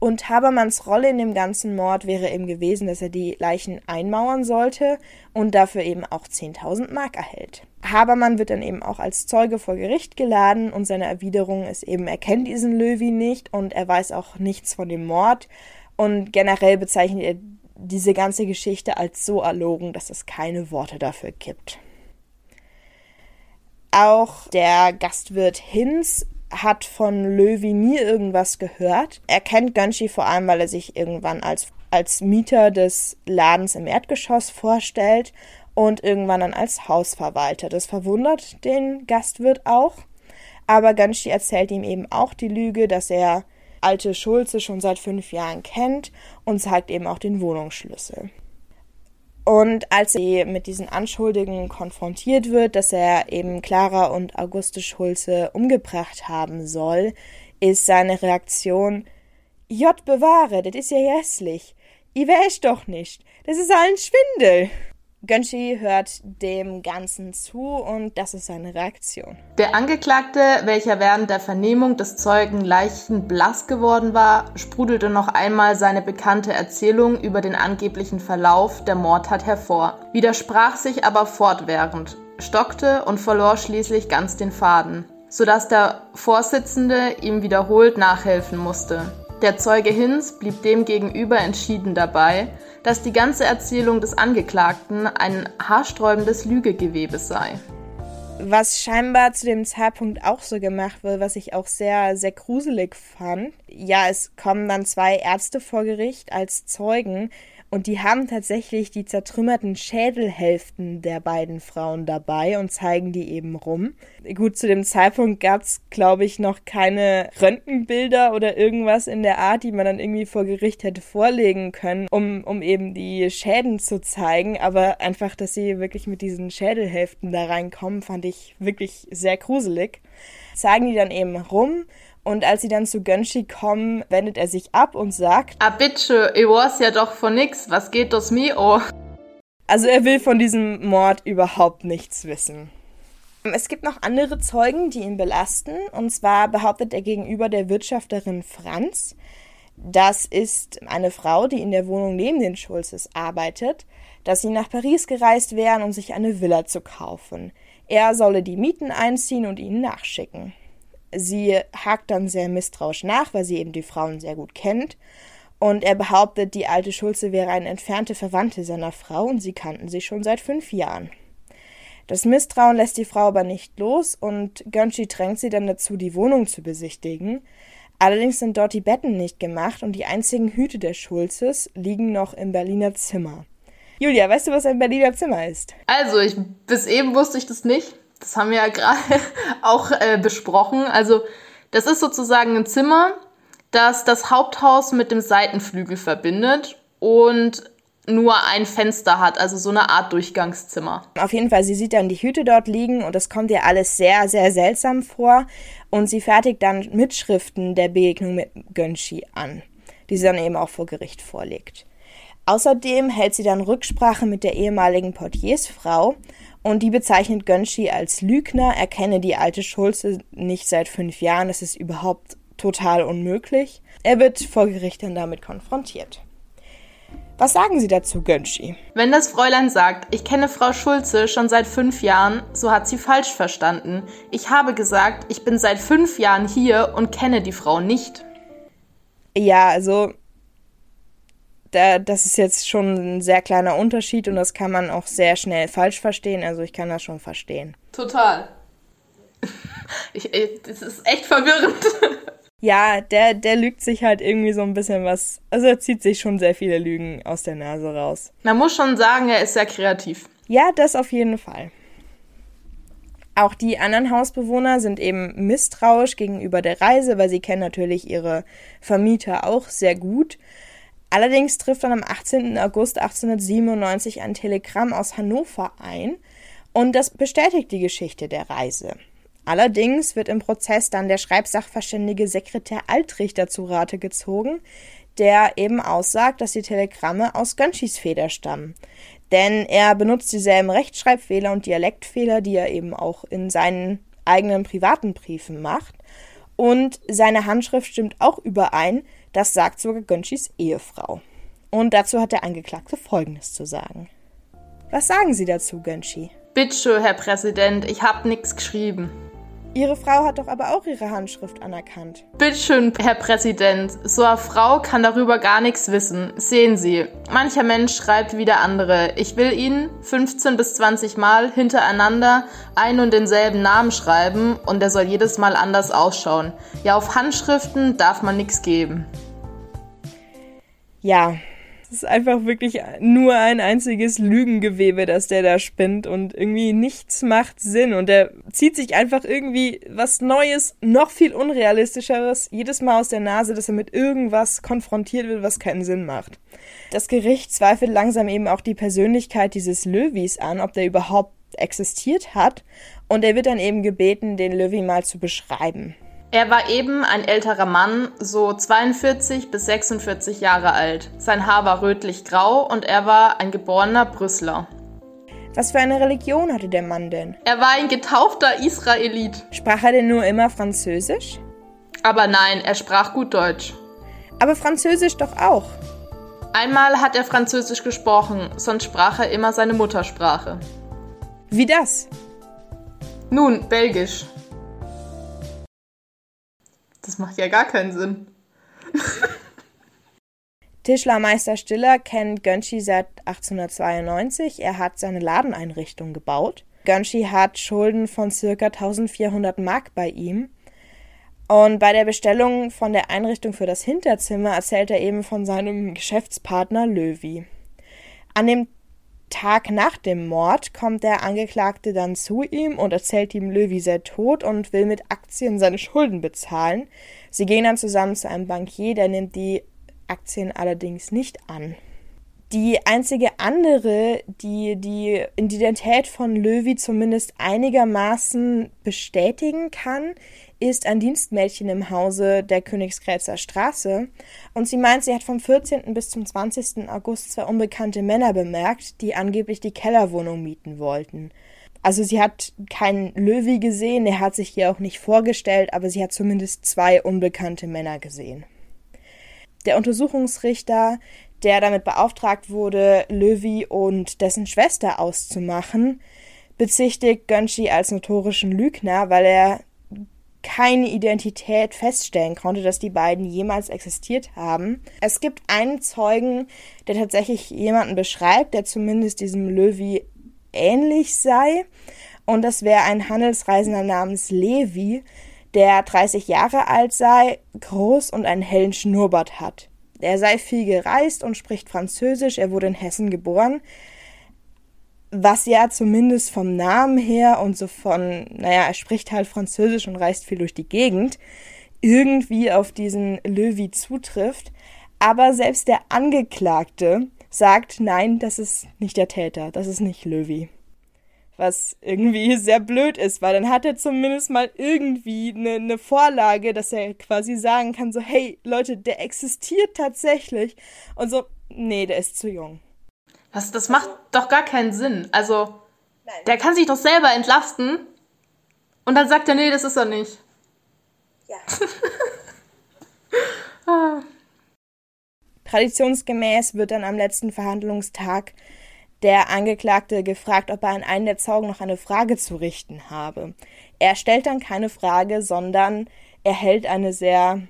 Und Habermanns Rolle in dem ganzen Mord wäre eben gewesen, dass er die Leichen einmauern sollte und dafür eben auch 10.000 Mark erhält. Habermann wird dann eben auch als Zeuge vor Gericht geladen und seine Erwiderung ist eben, er kennt diesen Löwy nicht und er weiß auch nichts von dem Mord und generell bezeichnet er diese ganze Geschichte als so erlogen, dass es keine Worte dafür gibt. Auch der Gastwirt Hinz hat von Löwy nie irgendwas gehört. Er kennt Gönschi vor allem, weil er sich irgendwann als, als Mieter des Ladens im Erdgeschoss vorstellt und irgendwann dann als Hausverwalter. Das verwundert den Gastwirt auch. Aber Gönschi erzählt ihm eben auch die Lüge, dass er alte Schulze schon seit fünf Jahren kennt und zeigt eben auch den Wohnungsschlüssel. Und als sie mit diesen Anschuldigungen konfrontiert wird, dass er eben Clara und Auguste Schulze umgebracht haben soll, ist seine Reaktion, J bewahre, das ist ja hässlich. I wäsch doch nicht. Das ist ein Schwindel. Gönschi hört dem Ganzen zu und das ist seine Reaktion. Der Angeklagte, welcher während der Vernehmung des Zeugen leichenblass geworden war, sprudelte noch einmal seine bekannte Erzählung über den angeblichen Verlauf der Mordtat hervor, widersprach sich aber fortwährend, stockte und verlor schließlich ganz den Faden, sodass der Vorsitzende ihm wiederholt nachhelfen musste. Der Zeuge Hinz blieb demgegenüber entschieden dabei, dass die ganze Erzählung des Angeklagten ein haarsträubendes Lügegewebe sei. Was scheinbar zu dem Zeitpunkt auch so gemacht wird, was ich auch sehr, sehr gruselig fand. Ja, es kommen dann zwei Ärzte vor Gericht als Zeugen, und die haben tatsächlich die zertrümmerten Schädelhälften der beiden Frauen dabei und zeigen die eben rum. Gut, zu dem Zeitpunkt gab es, glaube ich, noch keine Röntgenbilder oder irgendwas in der Art, die man dann irgendwie vor Gericht hätte vorlegen können, um, um eben die Schäden zu zeigen. Aber einfach, dass sie wirklich mit diesen Schädelhälften da reinkommen, fand ich wirklich sehr gruselig. Zeigen die dann eben rum und als sie dann zu Gönshi kommen, wendet er sich ab und sagt: Ah, bitte, ich weiß ja doch von nix, was geht das mir oh? Also er will von diesem Mord überhaupt nichts wissen. Es gibt noch andere Zeugen, die ihn belasten. Und zwar behauptet er gegenüber der Wirtschafterin Franz, das ist eine Frau, die in der Wohnung neben den Schulzes arbeitet, dass sie nach Paris gereist wären, um sich eine Villa zu kaufen. Er solle die Mieten einziehen und ihnen nachschicken. Sie hakt dann sehr misstrauisch nach, weil sie eben die Frauen sehr gut kennt. Und er behauptet, die alte Schulze wäre eine entfernte Verwandte seiner Frau und sie kannten sich schon seit fünf Jahren. Das Misstrauen lässt die Frau aber nicht los und Gönschi drängt sie dann dazu, die Wohnung zu besichtigen. Allerdings sind dort die Betten nicht gemacht und die einzigen Hüte der Schulzes liegen noch im Berliner Zimmer. Julia, weißt du, was ein Berliner Zimmer ist? Also, ich, bis eben wusste ich das nicht. Das haben wir ja gerade auch äh, besprochen. Also, das ist sozusagen ein Zimmer, das das Haupthaus mit dem Seitenflügel verbindet und nur ein Fenster hat, also so eine Art Durchgangszimmer. Auf jeden Fall, sie sieht dann die Hüte dort liegen und das kommt ihr alles sehr, sehr seltsam vor. Und sie fertigt dann Mitschriften der Begegnung mit Gönshi an, die sie dann eben auch vor Gericht vorlegt. Außerdem hält sie dann Rücksprache mit der ehemaligen Portiersfrau und die bezeichnet Gönshi als Lügner, erkenne die alte Schulze nicht seit fünf Jahren, das ist überhaupt total unmöglich. Er wird vor Gericht dann damit konfrontiert. Was sagen Sie dazu, Gönschi? Wenn das Fräulein sagt, ich kenne Frau Schulze schon seit fünf Jahren, so hat sie falsch verstanden. Ich habe gesagt, ich bin seit fünf Jahren hier und kenne die Frau nicht. Ja, also da, das ist jetzt schon ein sehr kleiner Unterschied und das kann man auch sehr schnell falsch verstehen. Also ich kann das schon verstehen. Total. Ich, das ist echt verwirrend. Ja, der, der lügt sich halt irgendwie so ein bisschen was. Also er zieht sich schon sehr viele Lügen aus der Nase raus. Man muss schon sagen, er ist sehr kreativ. Ja, das auf jeden Fall. Auch die anderen Hausbewohner sind eben misstrauisch gegenüber der Reise, weil sie kennen natürlich ihre Vermieter auch sehr gut. Allerdings trifft dann am 18. August 1897 ein Telegramm aus Hannover ein und das bestätigt die Geschichte der Reise. Allerdings wird im Prozess dann der Schreibsachverständige Sekretär Altrichter zu Rate gezogen, der eben aussagt, dass die Telegramme aus Gönschis Feder stammen. Denn er benutzt dieselben Rechtschreibfehler und Dialektfehler, die er eben auch in seinen eigenen privaten Briefen macht. Und seine Handschrift stimmt auch überein, das sagt sogar Gönschis Ehefrau. Und dazu hat der Angeklagte Folgendes zu sagen. Was sagen Sie dazu, Gönschi? Bitte, Herr Präsident, ich hab nichts geschrieben. Ihre Frau hat doch aber auch ihre Handschrift anerkannt. Bitteschön, Herr Präsident. So eine Frau kann darüber gar nichts wissen. Sehen Sie, mancher Mensch schreibt wie der andere. Ich will Ihnen 15 bis 20 Mal hintereinander ein und denselben Namen schreiben und der soll jedes Mal anders ausschauen. Ja, auf Handschriften darf man nichts geben. Ja, es ist einfach wirklich nur ein einziges Lügengewebe, das der da spinnt und irgendwie nichts macht Sinn und der zieht sich einfach irgendwie was Neues, noch viel unrealistischeres jedes Mal aus der Nase, dass er mit irgendwas konfrontiert wird, was keinen Sinn macht. Das Gericht zweifelt langsam eben auch die Persönlichkeit dieses Löwis an, ob der überhaupt existiert hat und er wird dann eben gebeten, den Löwy mal zu beschreiben. Er war eben ein älterer Mann, so 42 bis 46 Jahre alt. Sein Haar war rötlich-grau und er war ein geborener Brüsseler. Was für eine Religion hatte der Mann denn? Er war ein getaufter Israelit. Sprach er denn nur immer Französisch? Aber nein, er sprach gut Deutsch. Aber Französisch doch auch. Einmal hat er Französisch gesprochen, sonst sprach er immer seine Muttersprache. Wie das? Nun, Belgisch. Das macht ja gar keinen Sinn. Tischlermeister Stiller kennt Gönschi seit 1892. Er hat seine Ladeneinrichtung gebaut. Gönschi hat Schulden von ca. 1400 Mark bei ihm. Und bei der Bestellung von der Einrichtung für das Hinterzimmer erzählt er eben von seinem Geschäftspartner Löwy. An dem Tag nach dem Mord kommt der Angeklagte dann zu ihm und erzählt ihm, Löwy sei tot und will mit Aktien seine Schulden bezahlen. Sie gehen dann zusammen zu einem Bankier, der nimmt die Aktien allerdings nicht an. Die einzige andere, die die Identität von Löwy zumindest einigermaßen bestätigen kann, ist ein Dienstmädchen im Hause der Königsgrätzer Straße. Und sie meint, sie hat vom 14. bis zum 20. August zwei unbekannte Männer bemerkt, die angeblich die Kellerwohnung mieten wollten. Also sie hat keinen Löwy gesehen, er hat sich hier auch nicht vorgestellt, aber sie hat zumindest zwei unbekannte Männer gesehen. Der Untersuchungsrichter der damit beauftragt wurde, Löwy und dessen Schwester auszumachen, bezichtigt Gönchi als notorischen Lügner, weil er keine Identität feststellen konnte, dass die beiden jemals existiert haben. Es gibt einen Zeugen, der tatsächlich jemanden beschreibt, der zumindest diesem Löwy ähnlich sei. Und das wäre ein Handelsreisender namens Levi, der 30 Jahre alt sei, groß und einen hellen Schnurrbart hat. Er sei viel gereist und spricht Französisch. Er wurde in Hessen geboren. Was ja zumindest vom Namen her und so von, naja, er spricht halt Französisch und reist viel durch die Gegend, irgendwie auf diesen Löwy zutrifft. Aber selbst der Angeklagte sagt, nein, das ist nicht der Täter, das ist nicht Löwy was irgendwie sehr blöd ist, weil dann hat er zumindest mal irgendwie eine, eine Vorlage, dass er quasi sagen kann, so, hey Leute, der existiert tatsächlich. Und so, nee, der ist zu jung. Das, das macht doch gar keinen Sinn. Also, Nein. der kann sich doch selber entlasten und dann sagt er, nee, das ist er nicht. Ja. ah. Traditionsgemäß wird dann am letzten Verhandlungstag der Angeklagte gefragt, ob er an einen der Zeugen noch eine Frage zu richten habe. Er stellt dann keine Frage, sondern er hält eine sehr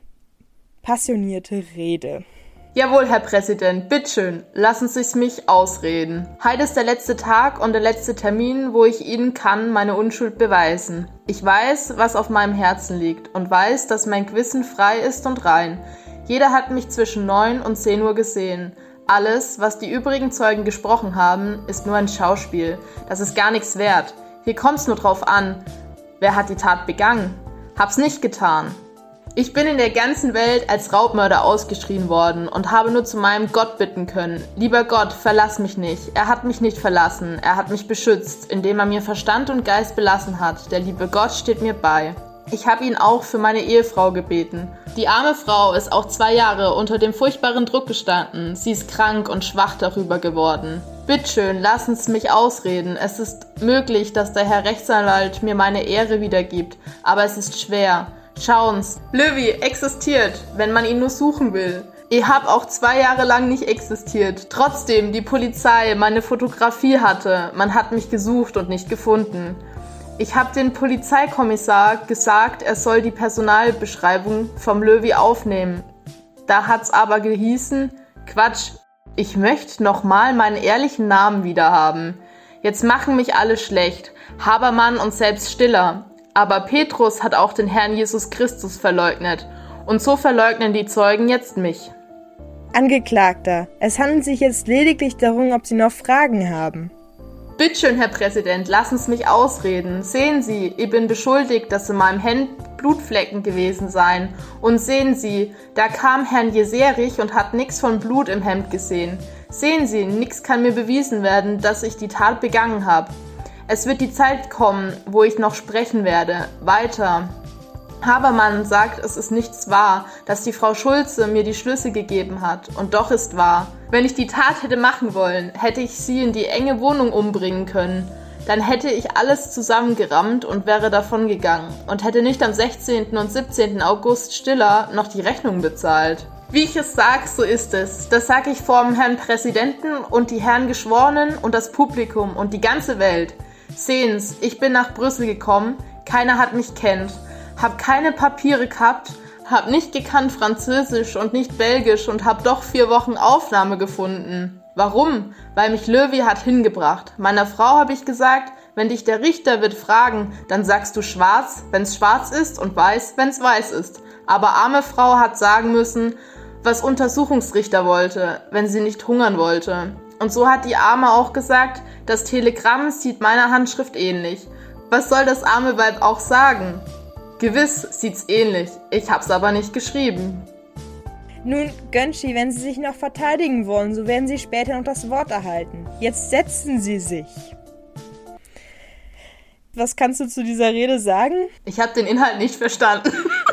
passionierte Rede. Jawohl, Herr Präsident, bitteschön, lassen Sie es mich ausreden. Heute ist der letzte Tag und der letzte Termin, wo ich Ihnen kann meine Unschuld beweisen. Ich weiß, was auf meinem Herzen liegt und weiß, dass mein Gewissen frei ist und rein. Jeder hat mich zwischen neun und zehn Uhr gesehen. Alles, was die übrigen Zeugen gesprochen haben, ist nur ein Schauspiel. Das ist gar nichts wert. Hier kommt's nur drauf an. Wer hat die Tat begangen? Hab's nicht getan. Ich bin in der ganzen Welt als Raubmörder ausgeschrien worden und habe nur zu meinem Gott bitten können. Lieber Gott, verlass mich nicht. Er hat mich nicht verlassen. Er hat mich beschützt, indem er mir Verstand und Geist belassen hat. Der liebe Gott steht mir bei. Ich habe ihn auch für meine Ehefrau gebeten. Die arme Frau ist auch zwei Jahre unter dem furchtbaren Druck gestanden. Sie ist krank und schwach darüber geworden. Bittschön, lassen Sie mich ausreden. Es ist möglich, dass der Herr Rechtsanwalt mir meine Ehre wiedergibt, aber es ist schwer. Schauen's, Löwy existiert, wenn man ihn nur suchen will. Ich habe auch zwei Jahre lang nicht existiert. Trotzdem die Polizei meine Fotografie hatte. Man hat mich gesucht und nicht gefunden. Ich habe den Polizeikommissar gesagt, er soll die Personalbeschreibung vom Löwy aufnehmen. Da hat's aber gehießen, Quatsch, ich möchte nochmal meinen ehrlichen Namen wieder haben. Jetzt machen mich alle schlecht, Habermann und selbst Stiller. Aber Petrus hat auch den Herrn Jesus Christus verleugnet. Und so verleugnen die Zeugen jetzt mich. Angeklagter, es handelt sich jetzt lediglich darum, ob Sie noch Fragen haben. Bittschön, Herr Präsident, lassen Sie mich ausreden. Sehen Sie, ich bin beschuldigt, dass in meinem Hemd Blutflecken gewesen seien. Und sehen Sie, da kam Herrn Jeserich und hat nix von Blut im Hemd gesehen. Sehen Sie, nix kann mir bewiesen werden, dass ich die Tat begangen habe. Es wird die Zeit kommen, wo ich noch sprechen werde. Weiter. Habermann sagt, es ist nichts wahr, dass die Frau Schulze mir die Schlüssel gegeben hat. Und doch ist wahr. Wenn ich die Tat hätte machen wollen, hätte ich sie in die enge Wohnung umbringen können. Dann hätte ich alles zusammengerammt und wäre davon gegangen und hätte nicht am 16. und 17. August Stiller noch die Rechnung bezahlt. Wie ich es sag, so ist es. Das sage ich vor dem Herrn Präsidenten und die Herren Geschworenen und das Publikum und die ganze Welt. Sehen's, ich bin nach Brüssel gekommen, keiner hat mich kennt hab keine Papiere gehabt, hab nicht gekannt Französisch und nicht Belgisch und hab doch vier Wochen Aufnahme gefunden. Warum? Weil mich Löwy hat hingebracht. Meiner Frau habe ich gesagt, wenn dich der Richter wird fragen, dann sagst du schwarz, wenn's schwarz ist und weiß, wenn's weiß ist. Aber arme Frau hat sagen müssen, was Untersuchungsrichter wollte, wenn sie nicht hungern wollte. Und so hat die Arme auch gesagt, das Telegramm sieht meiner Handschrift ähnlich. Was soll das arme Weib auch sagen? Gewiss sieht's ähnlich, ich hab's aber nicht geschrieben. Nun, Gönshi, wenn Sie sich noch verteidigen wollen, so werden Sie später noch das Wort erhalten. Jetzt setzen Sie sich. Was kannst du zu dieser Rede sagen? Ich habe den Inhalt nicht verstanden.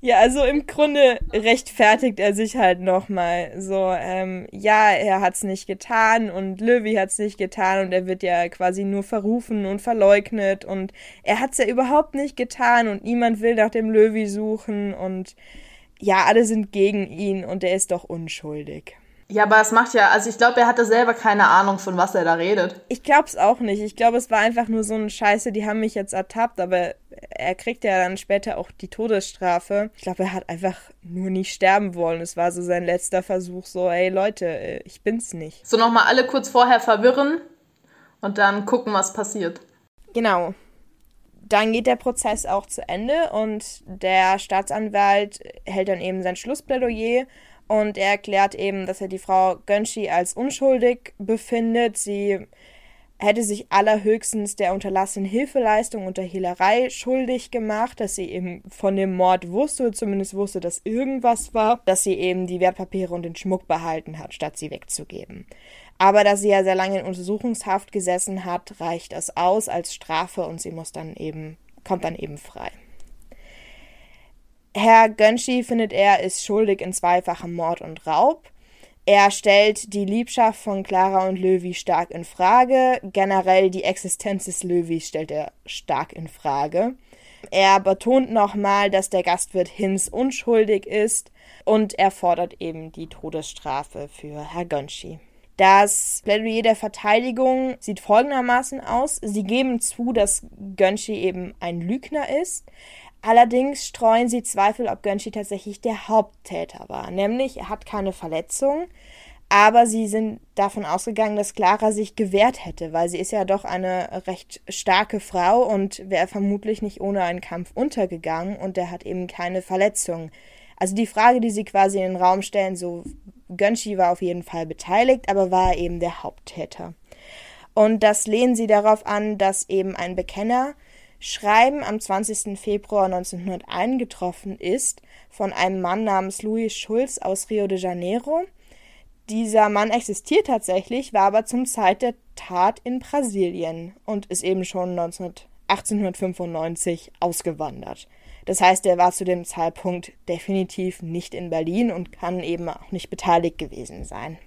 Ja, also im Grunde rechtfertigt er sich halt nochmal. So, ähm, ja, er hat's nicht getan und Löwy hat's nicht getan und er wird ja quasi nur verrufen und verleugnet und er hat's ja überhaupt nicht getan und niemand will nach dem Löwy suchen und ja, alle sind gegen ihn und er ist doch unschuldig. Ja, aber es macht ja, also ich glaube, er hatte selber keine Ahnung, von was er da redet. Ich glaube es auch nicht. Ich glaube, es war einfach nur so eine Scheiße, die haben mich jetzt ertappt, aber er kriegt ja dann später auch die Todesstrafe. Ich glaube, er hat einfach nur nicht sterben wollen. Es war so sein letzter Versuch, so, ey Leute, äh, ich bin's nicht. So nochmal alle kurz vorher verwirren und dann gucken, was passiert. Genau. Dann geht der Prozess auch zu Ende und der Staatsanwalt hält dann eben sein Schlussplädoyer und er erklärt eben, dass er die Frau Gönshi als unschuldig befindet. Sie hätte sich allerhöchstens der unterlassenen Hilfeleistung unter Hehlerei schuldig gemacht, dass sie eben von dem Mord wusste, zumindest wusste, dass irgendwas war, dass sie eben die Wertpapiere und den Schmuck behalten hat, statt sie wegzugeben. Aber da sie ja sehr lange in Untersuchungshaft gesessen hat, reicht es aus als Strafe und sie muss dann eben, kommt dann eben frei. Herr Gönshi findet er ist schuldig in zweifachem Mord und Raub. Er stellt die Liebschaft von Clara und Löwy stark in Frage. Generell die Existenz des Löwys stellt er stark in Frage. Er betont nochmal, dass der Gastwirt Hinz unschuldig ist und er fordert eben die Todesstrafe für Herr Gönshi. Das Plädoyer der Verteidigung sieht folgendermaßen aus. Sie geben zu, dass Gönshi eben ein Lügner ist. Allerdings streuen sie Zweifel, ob Gönshi tatsächlich der Haupttäter war. Nämlich, er hat keine Verletzung, aber sie sind davon ausgegangen, dass Clara sich gewehrt hätte, weil sie ist ja doch eine recht starke Frau und wäre vermutlich nicht ohne einen Kampf untergegangen und er hat eben keine Verletzung. Also die Frage, die sie quasi in den Raum stellen, so Gönshi war auf jeden Fall beteiligt, aber war eben der Haupttäter. Und das lehnen sie darauf an, dass eben ein Bekenner Schreiben am 20. Februar 1901 getroffen ist von einem Mann namens Louis Schulz aus Rio de Janeiro. Dieser Mann existiert tatsächlich, war aber zum Zeit der Tat in Brasilien und ist eben schon 19, 1895 ausgewandert. Das heißt, er war zu dem Zeitpunkt definitiv nicht in Berlin und kann eben auch nicht beteiligt gewesen sein.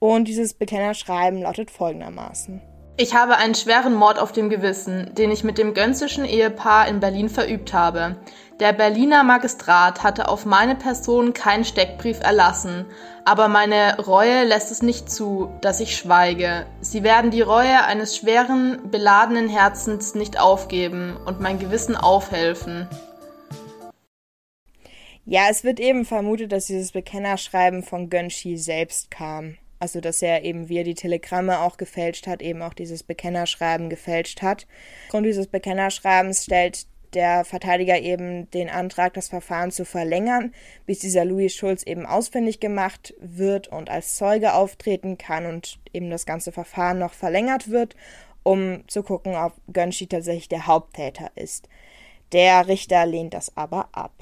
Und dieses Bekennerschreiben lautet folgendermaßen. Ich habe einen schweren Mord auf dem Gewissen, den ich mit dem Gönzischen Ehepaar in Berlin verübt habe. Der Berliner Magistrat hatte auf meine Person keinen Steckbrief erlassen, aber meine Reue lässt es nicht zu, dass ich schweige. Sie werden die Reue eines schweren, beladenen Herzens nicht aufgeben und mein Gewissen aufhelfen. Ja, es wird eben vermutet, dass dieses Bekennerschreiben von Gönshi selbst kam. Also, dass er eben, wie er die Telegramme auch gefälscht hat, eben auch dieses Bekennerschreiben gefälscht hat. Aufgrund dieses Bekennerschreibens stellt der Verteidiger eben den Antrag, das Verfahren zu verlängern, bis dieser Louis Schulz eben ausfindig gemacht wird und als Zeuge auftreten kann und eben das ganze Verfahren noch verlängert wird, um zu gucken, ob Gönshi tatsächlich der Haupttäter ist. Der Richter lehnt das aber ab.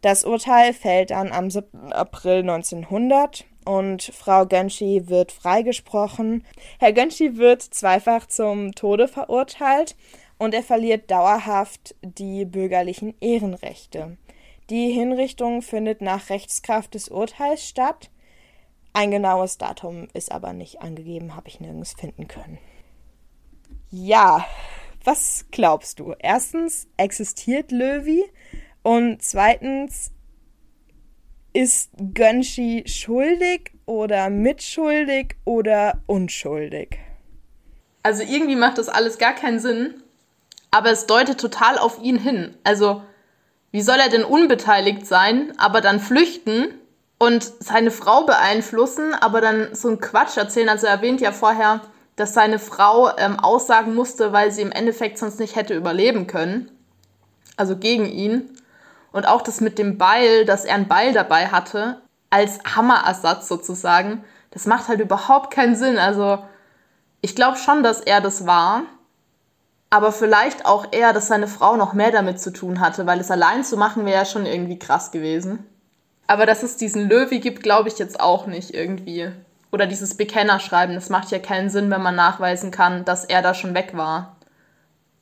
Das Urteil fällt dann am 7. April 1900 und Frau Gönshi wird freigesprochen. Herr Gönshi wird zweifach zum Tode verurteilt und er verliert dauerhaft die bürgerlichen Ehrenrechte. Die Hinrichtung findet nach Rechtskraft des Urteils statt. Ein genaues Datum ist aber nicht angegeben, habe ich nirgends finden können. Ja, was glaubst du? Erstens, existiert Löwy? Und zweitens, ist Gönshi schuldig oder mitschuldig oder unschuldig? Also irgendwie macht das alles gar keinen Sinn, aber es deutet total auf ihn hin. Also wie soll er denn unbeteiligt sein, aber dann flüchten und seine Frau beeinflussen, aber dann so einen Quatsch erzählen? Also er erwähnt ja vorher, dass seine Frau ähm, aussagen musste, weil sie im Endeffekt sonst nicht hätte überleben können. Also gegen ihn. Und auch das mit dem Beil, dass er ein Beil dabei hatte, als Hammerersatz sozusagen, das macht halt überhaupt keinen Sinn. Also ich glaube schon, dass er das war. Aber vielleicht auch eher, dass seine Frau noch mehr damit zu tun hatte, weil es allein zu machen wäre ja schon irgendwie krass gewesen. Aber dass es diesen Löwy gibt, glaube ich jetzt auch nicht irgendwie. Oder dieses Bekennerschreiben, das macht ja keinen Sinn, wenn man nachweisen kann, dass er da schon weg war.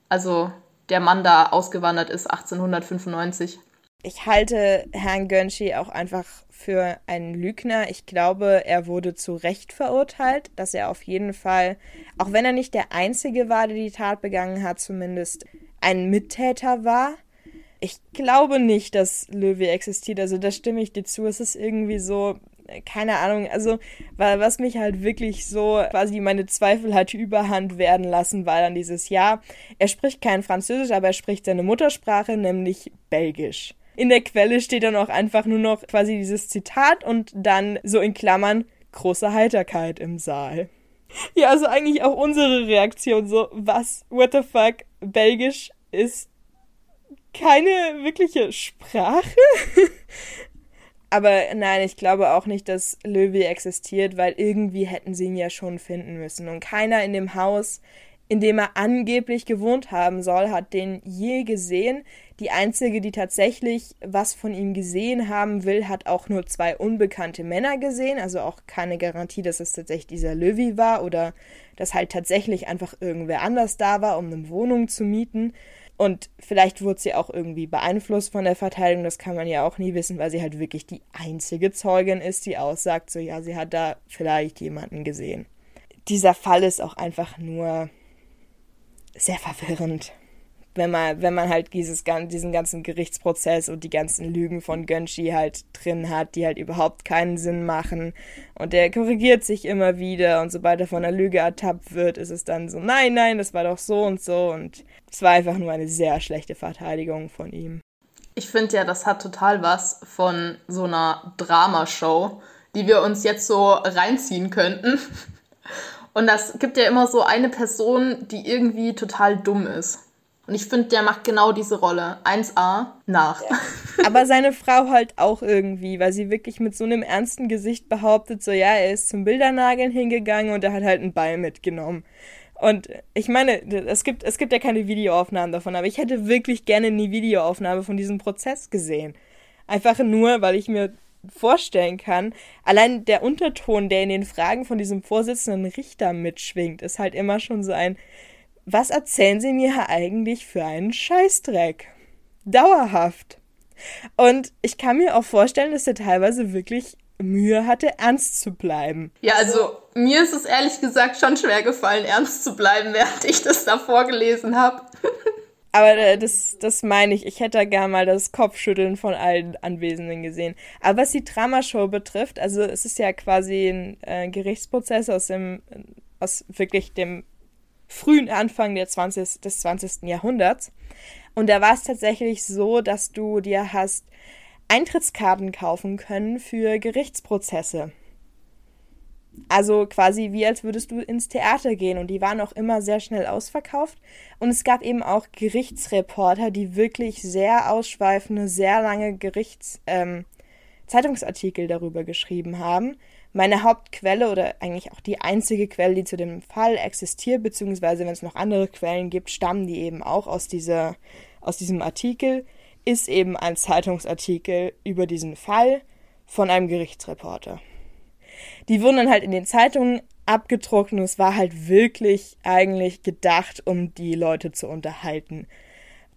Also der Mann da ausgewandert ist 1895. Ich halte Herrn Gönschi auch einfach für einen Lügner. Ich glaube, er wurde zu Recht verurteilt, dass er auf jeden Fall, auch wenn er nicht der Einzige war, der die Tat begangen hat, zumindest ein Mittäter war. Ich glaube nicht, dass Löwe existiert. Also da stimme ich dir zu. Es ist irgendwie so, keine Ahnung, also was mich halt wirklich so quasi meine Zweifel hat überhand werden lassen, war dann dieses Jahr. Er spricht kein Französisch, aber er spricht seine Muttersprache, nämlich Belgisch. In der Quelle steht dann auch einfach nur noch quasi dieses Zitat und dann so in Klammern große Heiterkeit im Saal. Ja, also eigentlich auch unsere Reaktion so, was, what the fuck, Belgisch ist keine wirkliche Sprache? Aber nein, ich glaube auch nicht, dass Löwy existiert, weil irgendwie hätten sie ihn ja schon finden müssen. Und keiner in dem Haus, in dem er angeblich gewohnt haben soll, hat den je gesehen. Die einzige, die tatsächlich was von ihm gesehen haben will, hat auch nur zwei unbekannte Männer gesehen. Also auch keine Garantie, dass es tatsächlich dieser Löwy war oder dass halt tatsächlich einfach irgendwer anders da war, um eine Wohnung zu mieten. Und vielleicht wurde sie auch irgendwie beeinflusst von der Verteidigung, das kann man ja auch nie wissen, weil sie halt wirklich die einzige Zeugin ist, die aussagt, so ja, sie hat da vielleicht jemanden gesehen. Dieser Fall ist auch einfach nur sehr verwirrend wenn man, wenn man halt dieses, diesen ganzen Gerichtsprozess und die ganzen Lügen von Gönshi halt drin hat, die halt überhaupt keinen Sinn machen. Und der korrigiert sich immer wieder und sobald er von einer Lüge ertappt wird, ist es dann so, nein, nein, das war doch so und so. Und es war einfach nur eine sehr schlechte Verteidigung von ihm. Ich finde ja, das hat total was von so einer Dramashow, die wir uns jetzt so reinziehen könnten. Und das gibt ja immer so eine Person, die irgendwie total dumm ist. Und ich finde, der macht genau diese Rolle. 1a nach. Ja. Aber seine Frau halt auch irgendwie, weil sie wirklich mit so einem ernsten Gesicht behauptet, so ja, er ist zum Bildernageln hingegangen und er hat halt einen Ball mitgenommen. Und ich meine, es gibt, es gibt ja keine Videoaufnahmen davon, aber ich hätte wirklich gerne eine Videoaufnahme von diesem Prozess gesehen. Einfach nur, weil ich mir vorstellen kann, allein der Unterton, der in den Fragen von diesem Vorsitzenden Richter mitschwingt, ist halt immer schon so ein, was erzählen Sie mir eigentlich für einen Scheißdreck? Dauerhaft. Und ich kann mir auch vorstellen, dass er teilweise wirklich Mühe hatte, ernst zu bleiben. Ja, also mir ist es ehrlich gesagt schon schwer gefallen, ernst zu bleiben, während ich das da vorgelesen habe. Aber äh, das, das meine ich. Ich hätte da gern mal das Kopfschütteln von allen Anwesenden gesehen. Aber was die Dramashow betrifft, also es ist ja quasi ein äh, Gerichtsprozess aus dem, aus wirklich dem frühen Anfang der 20, des 20. Jahrhunderts. Und da war es tatsächlich so, dass du dir hast Eintrittskarten kaufen können für Gerichtsprozesse. Also quasi wie als würdest du ins Theater gehen und die waren auch immer sehr schnell ausverkauft. Und es gab eben auch Gerichtsreporter, die wirklich sehr ausschweifende, sehr lange Gerichts, ähm, Zeitungsartikel darüber geschrieben haben. Meine Hauptquelle oder eigentlich auch die einzige Quelle, die zu dem Fall existiert, beziehungsweise wenn es noch andere Quellen gibt, stammen die eben auch aus, dieser, aus diesem Artikel, ist eben ein Zeitungsartikel über diesen Fall von einem Gerichtsreporter. Die wurden dann halt in den Zeitungen abgedruckt und es war halt wirklich eigentlich gedacht, um die Leute zu unterhalten.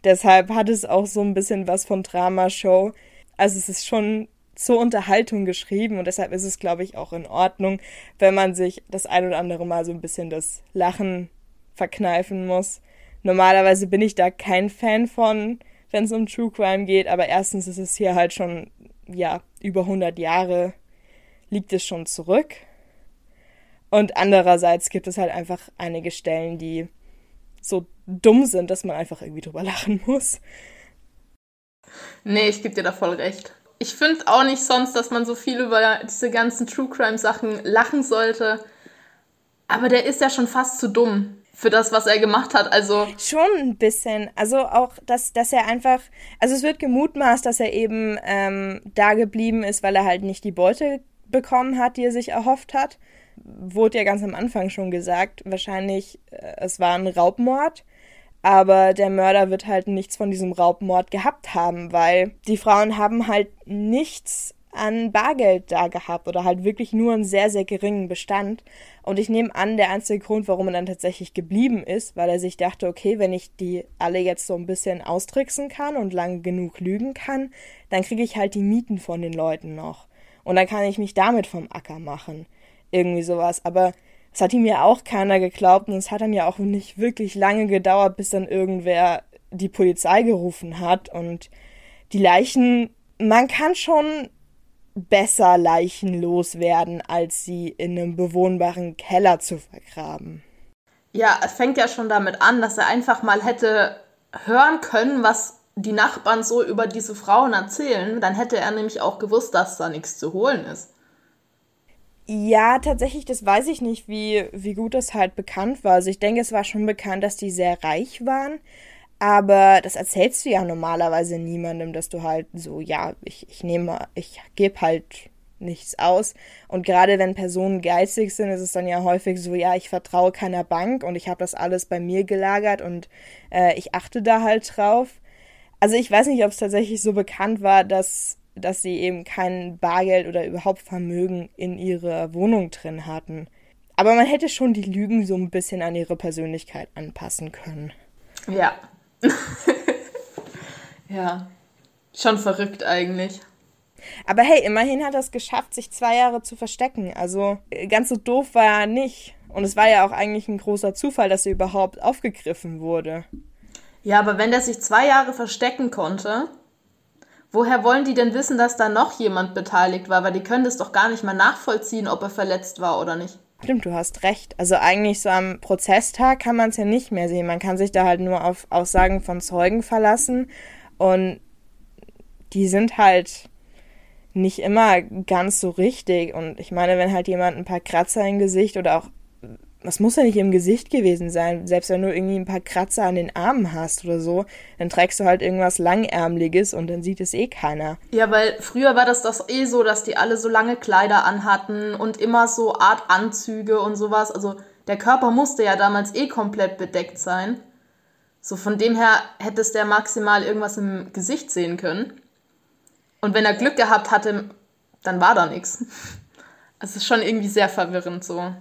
Deshalb hat es auch so ein bisschen was von Dramashow. Also es ist schon zur Unterhaltung geschrieben und deshalb ist es, glaube ich, auch in Ordnung, wenn man sich das ein oder andere Mal so ein bisschen das Lachen verkneifen muss. Normalerweise bin ich da kein Fan von, wenn es um True Crime geht, aber erstens ist es hier halt schon, ja, über 100 Jahre liegt es schon zurück. Und andererseits gibt es halt einfach einige Stellen, die so dumm sind, dass man einfach irgendwie drüber lachen muss. Nee, ich gebe dir da voll recht ich finde auch nicht sonst, dass man so viel über diese ganzen True Crime Sachen lachen sollte. Aber der ist ja schon fast zu dumm für das, was er gemacht hat. Also schon ein bisschen. Also auch, dass, dass er einfach, also es wird gemutmaßt, dass er eben ähm, da geblieben ist, weil er halt nicht die Beute bekommen hat, die er sich erhofft hat. Wurde ja ganz am Anfang schon gesagt. Wahrscheinlich, äh, es war ein Raubmord. Aber der Mörder wird halt nichts von diesem Raubmord gehabt haben, weil die Frauen haben halt nichts an Bargeld da gehabt oder halt wirklich nur einen sehr, sehr geringen Bestand. Und ich nehme an, der einzige Grund, warum er dann tatsächlich geblieben ist, weil er sich dachte, okay, wenn ich die alle jetzt so ein bisschen austricksen kann und lang genug lügen kann, dann kriege ich halt die Mieten von den Leuten noch. Und dann kann ich mich damit vom Acker machen. Irgendwie sowas. Aber es hat ihm ja auch keiner geglaubt und es hat dann ja auch nicht wirklich lange gedauert, bis dann irgendwer die Polizei gerufen hat und die Leichen, man kann schon besser leichenlos werden, als sie in einem bewohnbaren Keller zu vergraben. Ja, es fängt ja schon damit an, dass er einfach mal hätte hören können, was die Nachbarn so über diese Frauen erzählen. Dann hätte er nämlich auch gewusst, dass da nichts zu holen ist. Ja, tatsächlich, das weiß ich nicht, wie, wie gut das halt bekannt war. Also ich denke, es war schon bekannt, dass die sehr reich waren. Aber das erzählst du ja normalerweise niemandem, dass du halt so, ja, ich, ich nehme, ich gebe halt nichts aus. Und gerade wenn Personen geizig sind, ist es dann ja häufig so, ja, ich vertraue keiner Bank und ich habe das alles bei mir gelagert und äh, ich achte da halt drauf. Also ich weiß nicht, ob es tatsächlich so bekannt war, dass, dass sie eben kein Bargeld oder überhaupt Vermögen in ihrer Wohnung drin hatten. Aber man hätte schon die Lügen so ein bisschen an ihre Persönlichkeit anpassen können. Ja, ja, schon verrückt eigentlich. Aber hey, immerhin hat er es geschafft, sich zwei Jahre zu verstecken. Also ganz so doof war er nicht. Und es war ja auch eigentlich ein großer Zufall, dass er überhaupt aufgegriffen wurde. Ja, aber wenn der sich zwei Jahre verstecken konnte, woher wollen die denn wissen, dass da noch jemand beteiligt war? Weil die können das doch gar nicht mal nachvollziehen, ob er verletzt war oder nicht. Stimmt, du hast recht. Also eigentlich so am Prozesstag kann man es ja nicht mehr sehen. Man kann sich da halt nur auf Aussagen von Zeugen verlassen. Und die sind halt nicht immer ganz so richtig. Und ich meine, wenn halt jemand ein paar Kratzer im Gesicht oder auch das muss ja nicht im Gesicht gewesen sein. Selbst wenn du irgendwie ein paar Kratzer an den Armen hast oder so, dann trägst du halt irgendwas Langärmliches und dann sieht es eh keiner. Ja, weil früher war das doch eh so, dass die alle so lange Kleider anhatten und immer so Art Anzüge und sowas. Also der Körper musste ja damals eh komplett bedeckt sein. So von dem her hättest der maximal irgendwas im Gesicht sehen können. Und wenn er Glück gehabt hatte, dann war da nichts. Es ist schon irgendwie sehr verwirrend so.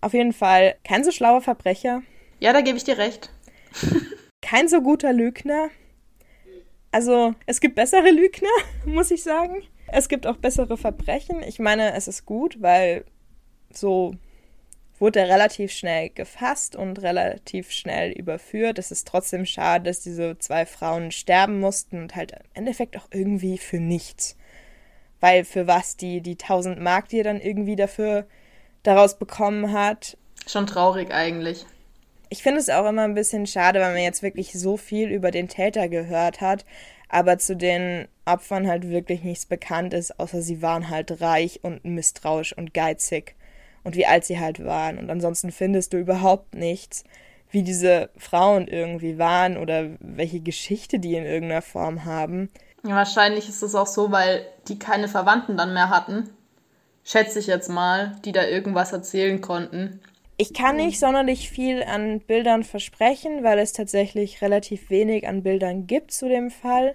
Auf jeden Fall kein so schlauer Verbrecher. Ja, da gebe ich dir recht. kein so guter Lügner. Also, es gibt bessere Lügner, muss ich sagen. Es gibt auch bessere Verbrechen. Ich meine, es ist gut, weil so wurde er relativ schnell gefasst und relativ schnell überführt. Es ist trotzdem schade, dass diese zwei Frauen sterben mussten und halt im Endeffekt auch irgendwie für nichts. Weil für was die, die 1000 Mark, die er dann irgendwie dafür daraus bekommen hat. Schon traurig eigentlich. Ich finde es auch immer ein bisschen schade, weil man jetzt wirklich so viel über den Täter gehört hat, aber zu den Opfern halt wirklich nichts bekannt ist, außer sie waren halt reich und misstrauisch und geizig und wie alt sie halt waren. Und ansonsten findest du überhaupt nichts, wie diese Frauen irgendwie waren oder welche Geschichte die in irgendeiner Form haben. Ja, wahrscheinlich ist es auch so, weil die keine Verwandten dann mehr hatten schätze ich jetzt mal, die da irgendwas erzählen konnten. Ich kann nicht sonderlich viel an Bildern versprechen, weil es tatsächlich relativ wenig an Bildern gibt zu dem Fall.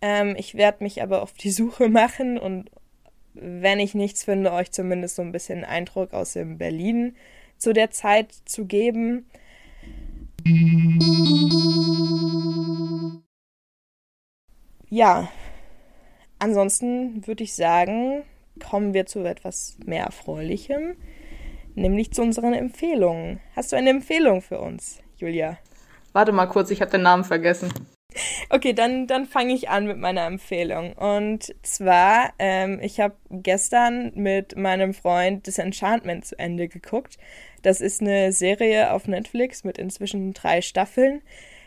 Ähm, ich werde mich aber auf die Suche machen und wenn ich nichts finde, euch zumindest so ein bisschen Eindruck aus dem Berlin zu der Zeit zu geben. Ja, ansonsten würde ich sagen, kommen wir zu etwas mehr Erfreulichem, nämlich zu unseren Empfehlungen. Hast du eine Empfehlung für uns, Julia? Warte mal kurz, ich habe den Namen vergessen. Okay, dann, dann fange ich an mit meiner Empfehlung. Und zwar, ähm, ich habe gestern mit meinem Freund Disenchantment zu Ende geguckt. Das ist eine Serie auf Netflix mit inzwischen drei Staffeln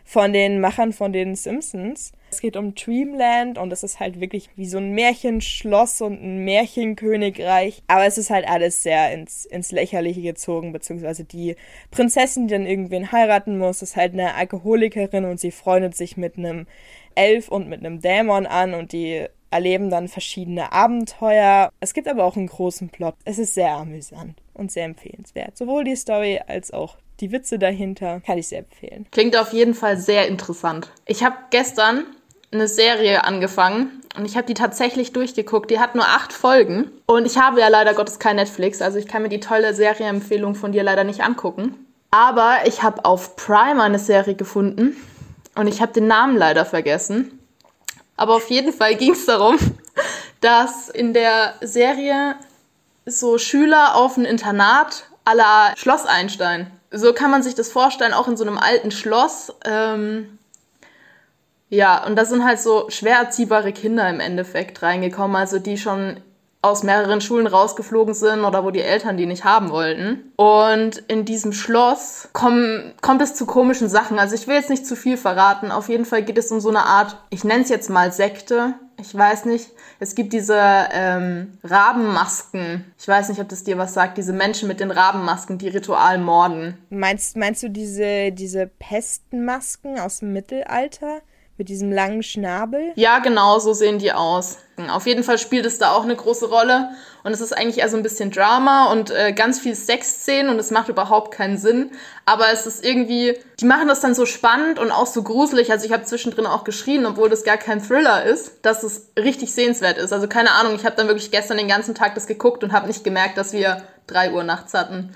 von den Machern von den Simpsons. Es geht um Dreamland und es ist halt wirklich wie so ein Märchenschloss und ein Märchenkönigreich. Aber es ist halt alles sehr ins, ins Lächerliche gezogen, beziehungsweise die Prinzessin, die dann irgendwen heiraten muss, ist halt eine Alkoholikerin und sie freundet sich mit einem Elf und mit einem Dämon an und die erleben dann verschiedene Abenteuer. Es gibt aber auch einen großen Plot. Es ist sehr amüsant und sehr empfehlenswert. Sowohl die Story als auch die Witze dahinter. Kann ich sehr empfehlen. Klingt auf jeden Fall sehr interessant. Ich habe gestern eine Serie angefangen und ich habe die tatsächlich durchgeguckt. Die hat nur acht Folgen und ich habe ja leider Gottes kein Netflix, also ich kann mir die tolle Serieempfehlung von dir leider nicht angucken. Aber ich habe auf Prime eine Serie gefunden und ich habe den Namen leider vergessen. Aber auf jeden Fall ging es darum, dass in der Serie so Schüler auf ein Internat à la Schloss Einstein. So kann man sich das vorstellen, auch in so einem alten Schloss. Ähm, ja, und da sind halt so schwer erziehbare Kinder im Endeffekt reingekommen, also die schon aus mehreren Schulen rausgeflogen sind oder wo die Eltern die nicht haben wollten. Und in diesem Schloss kommen, kommt es zu komischen Sachen. Also ich will jetzt nicht zu viel verraten. Auf jeden Fall geht es um so eine Art, ich nenne es jetzt mal Sekte. Ich weiß nicht. Es gibt diese ähm, Rabenmasken. Ich weiß nicht, ob das dir was sagt. Diese Menschen mit den Rabenmasken, die ritual morden. Meinst, meinst du diese, diese Pestenmasken aus dem Mittelalter? Mit diesem langen Schnabel? Ja, genau, so sehen die aus. Auf jeden Fall spielt es da auch eine große Rolle. Und es ist eigentlich eher so ein bisschen Drama und äh, ganz viel Sexszenen und es macht überhaupt keinen Sinn. Aber es ist irgendwie, die machen das dann so spannend und auch so gruselig. Also ich habe zwischendrin auch geschrien, obwohl das gar kein Thriller ist, dass es richtig sehenswert ist. Also keine Ahnung, ich habe dann wirklich gestern den ganzen Tag das geguckt und habe nicht gemerkt, dass wir drei Uhr nachts hatten.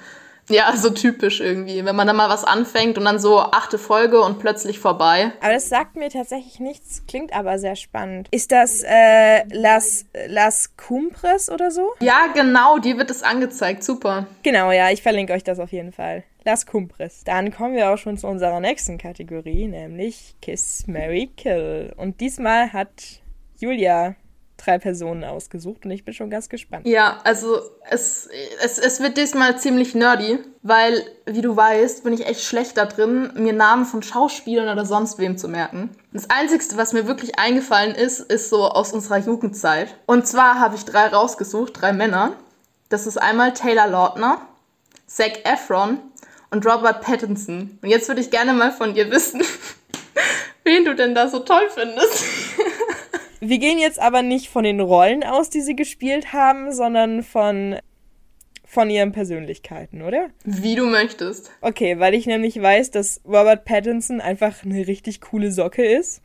Ja, so typisch irgendwie. Wenn man dann mal was anfängt und dann so achte Folge und plötzlich vorbei. Aber das sagt mir tatsächlich nichts, klingt aber sehr spannend. Ist das äh, Las, Las Cumbres oder so? Ja, genau, die wird es angezeigt. Super. Genau, ja, ich verlinke euch das auf jeden Fall. Las Cumbres. Dann kommen wir auch schon zu unserer nächsten Kategorie, nämlich Kiss, Mary, Kill. Und diesmal hat Julia drei Personen ausgesucht und ich bin schon ganz gespannt. Ja, also es, es, es wird diesmal ziemlich nerdy, weil, wie du weißt, bin ich echt schlecht da drin, mir Namen von Schauspielern oder sonst wem zu merken. Das Einzige, was mir wirklich eingefallen ist, ist so aus unserer Jugendzeit. Und zwar habe ich drei rausgesucht, drei Männer. Das ist einmal Taylor Lautner, Zac Efron und Robert Pattinson. Und jetzt würde ich gerne mal von dir wissen, wen du denn da so toll findest. Wir gehen jetzt aber nicht von den Rollen aus, die sie gespielt haben, sondern von von ihren Persönlichkeiten, oder? Wie du möchtest. Okay, weil ich nämlich weiß, dass Robert Pattinson einfach eine richtig coole Socke ist.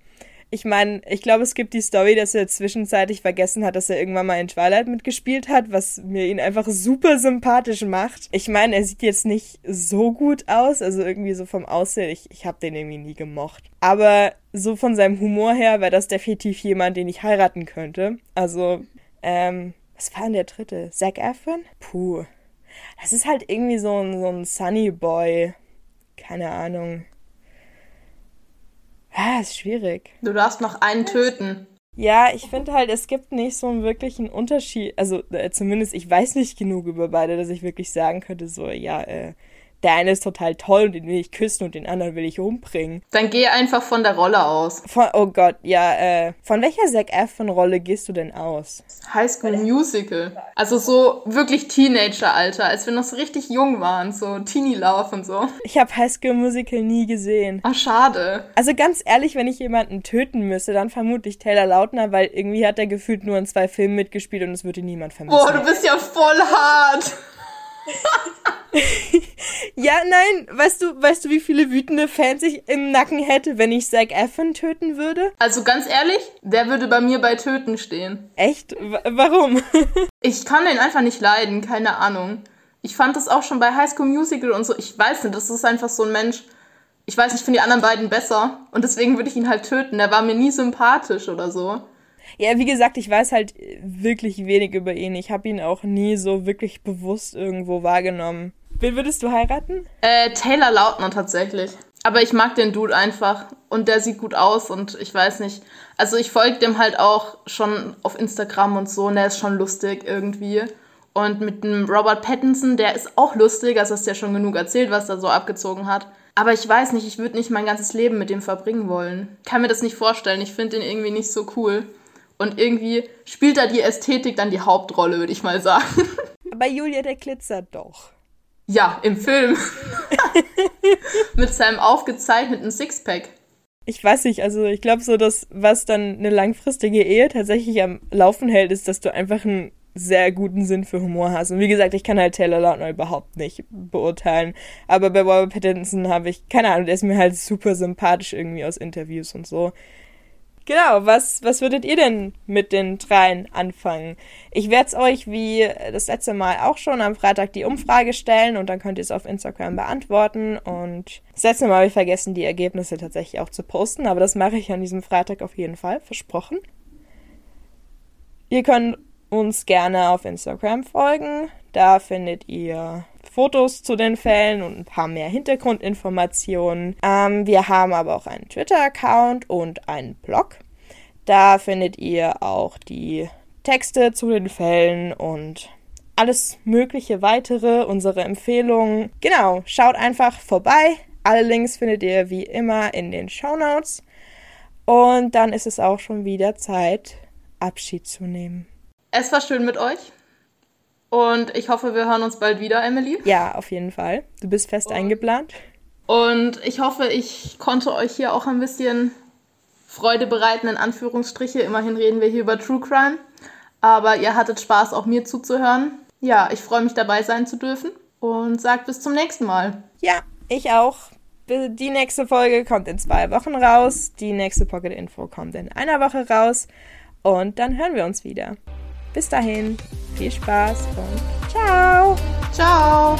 Ich meine, ich glaube, es gibt die Story, dass er zwischenzeitlich vergessen hat, dass er irgendwann mal in Twilight mitgespielt hat, was mir ihn einfach super sympathisch macht. Ich meine, er sieht jetzt nicht so gut aus, also irgendwie so vom Aussehen, ich, ich habe den irgendwie nie gemocht. Aber so von seinem Humor her wäre das definitiv jemand, den ich heiraten könnte. Also, ähm, was war denn der dritte? Zac Efron? Puh. Das ist halt irgendwie so ein, so ein Sunny Boy. Keine Ahnung. Ah, ist schwierig. Du darfst noch einen töten. Ja, ich finde halt, es gibt nicht so einen wirklichen Unterschied. Also äh, zumindest, ich weiß nicht genug über beide, dass ich wirklich sagen könnte, so, ja, äh, der eine ist total toll und den will ich küssen und den anderen will ich umbringen. Dann geh einfach von der Rolle aus. Von, oh Gott, ja, äh, von welcher Zac Efron-Rolle gehst du denn aus? High School Musical. Also so wirklich Teenager-Alter, als wir noch so richtig jung waren, so Teenie-Love und so. Ich habe High School Musical nie gesehen. Ach, schade. Also ganz ehrlich, wenn ich jemanden töten müsste, dann vermutlich Taylor Lautner, weil irgendwie hat er gefühlt nur in zwei Filmen mitgespielt und es würde niemand vermissen. Boah, du bist ja voll hart. ja, nein, weißt du, weißt du, wie viele wütende Fans ich im Nacken hätte, wenn ich Zac Efron töten würde? Also ganz ehrlich, der würde bei mir bei Töten stehen. Echt? W warum? ich kann den einfach nicht leiden, keine Ahnung. Ich fand das auch schon bei High School Musical und so. Ich weiß nicht, das ist einfach so ein Mensch. Ich weiß, ich finde die anderen beiden besser und deswegen würde ich ihn halt töten. Der war mir nie sympathisch oder so. Ja, wie gesagt, ich weiß halt wirklich wenig über ihn. Ich habe ihn auch nie so wirklich bewusst irgendwo wahrgenommen. Wen würdest du heiraten? Äh, Taylor Lautner tatsächlich. Aber ich mag den Dude einfach und der sieht gut aus und ich weiß nicht. Also ich folge dem halt auch schon auf Instagram und so und der ist schon lustig irgendwie. Und mit dem Robert Pattinson, der ist auch lustig, also hast ja schon genug erzählt, was er so abgezogen hat. Aber ich weiß nicht, ich würde nicht mein ganzes Leben mit dem verbringen wollen. Kann mir das nicht vorstellen. Ich finde den irgendwie nicht so cool. Und irgendwie spielt da die Ästhetik dann die Hauptrolle, würde ich mal sagen. Aber Julia, der glitzert doch. Ja, im Film. Mit seinem aufgezeichneten Sixpack. Ich weiß nicht, also ich glaube so, dass was dann eine langfristige Ehe tatsächlich am Laufen hält, ist, dass du einfach ein sehr guten Sinn für Humor hast. Und wie gesagt, ich kann halt Taylor Lautner überhaupt nicht beurteilen. Aber bei Robert Pattinson habe ich, keine Ahnung, der ist mir halt super sympathisch irgendwie aus Interviews und so. Genau, was, was würdet ihr denn mit den dreien anfangen? Ich werde es euch wie das letzte Mal auch schon am Freitag die Umfrage stellen und dann könnt ihr es auf Instagram beantworten. Und das letzte Mal habe ich vergessen, die Ergebnisse tatsächlich auch zu posten, aber das mache ich an diesem Freitag auf jeden Fall, versprochen. Ihr könnt uns gerne auf Instagram folgen. Da findet ihr Fotos zu den Fällen und ein paar mehr Hintergrundinformationen. Ähm, wir haben aber auch einen Twitter-Account und einen Blog. Da findet ihr auch die Texte zu den Fällen und alles mögliche weitere, unsere Empfehlungen. Genau, schaut einfach vorbei. Alle Links findet ihr wie immer in den Show Notes. Und dann ist es auch schon wieder Zeit, Abschied zu nehmen. Es war schön mit euch. Und ich hoffe, wir hören uns bald wieder, Emily. Ja, auf jeden Fall. Du bist fest und, eingeplant. Und ich hoffe, ich konnte euch hier auch ein bisschen Freude bereiten, in Anführungsstriche. Immerhin reden wir hier über True Crime. Aber ihr hattet Spaß, auch mir zuzuhören. Ja, ich freue mich dabei sein zu dürfen und sage bis zum nächsten Mal. Ja, ich auch. Die nächste Folge kommt in zwei Wochen raus. Die nächste Pocket Info kommt in einer Woche raus. Und dann hören wir uns wieder. Bis dahin, viel Spaß und ciao. Ciao.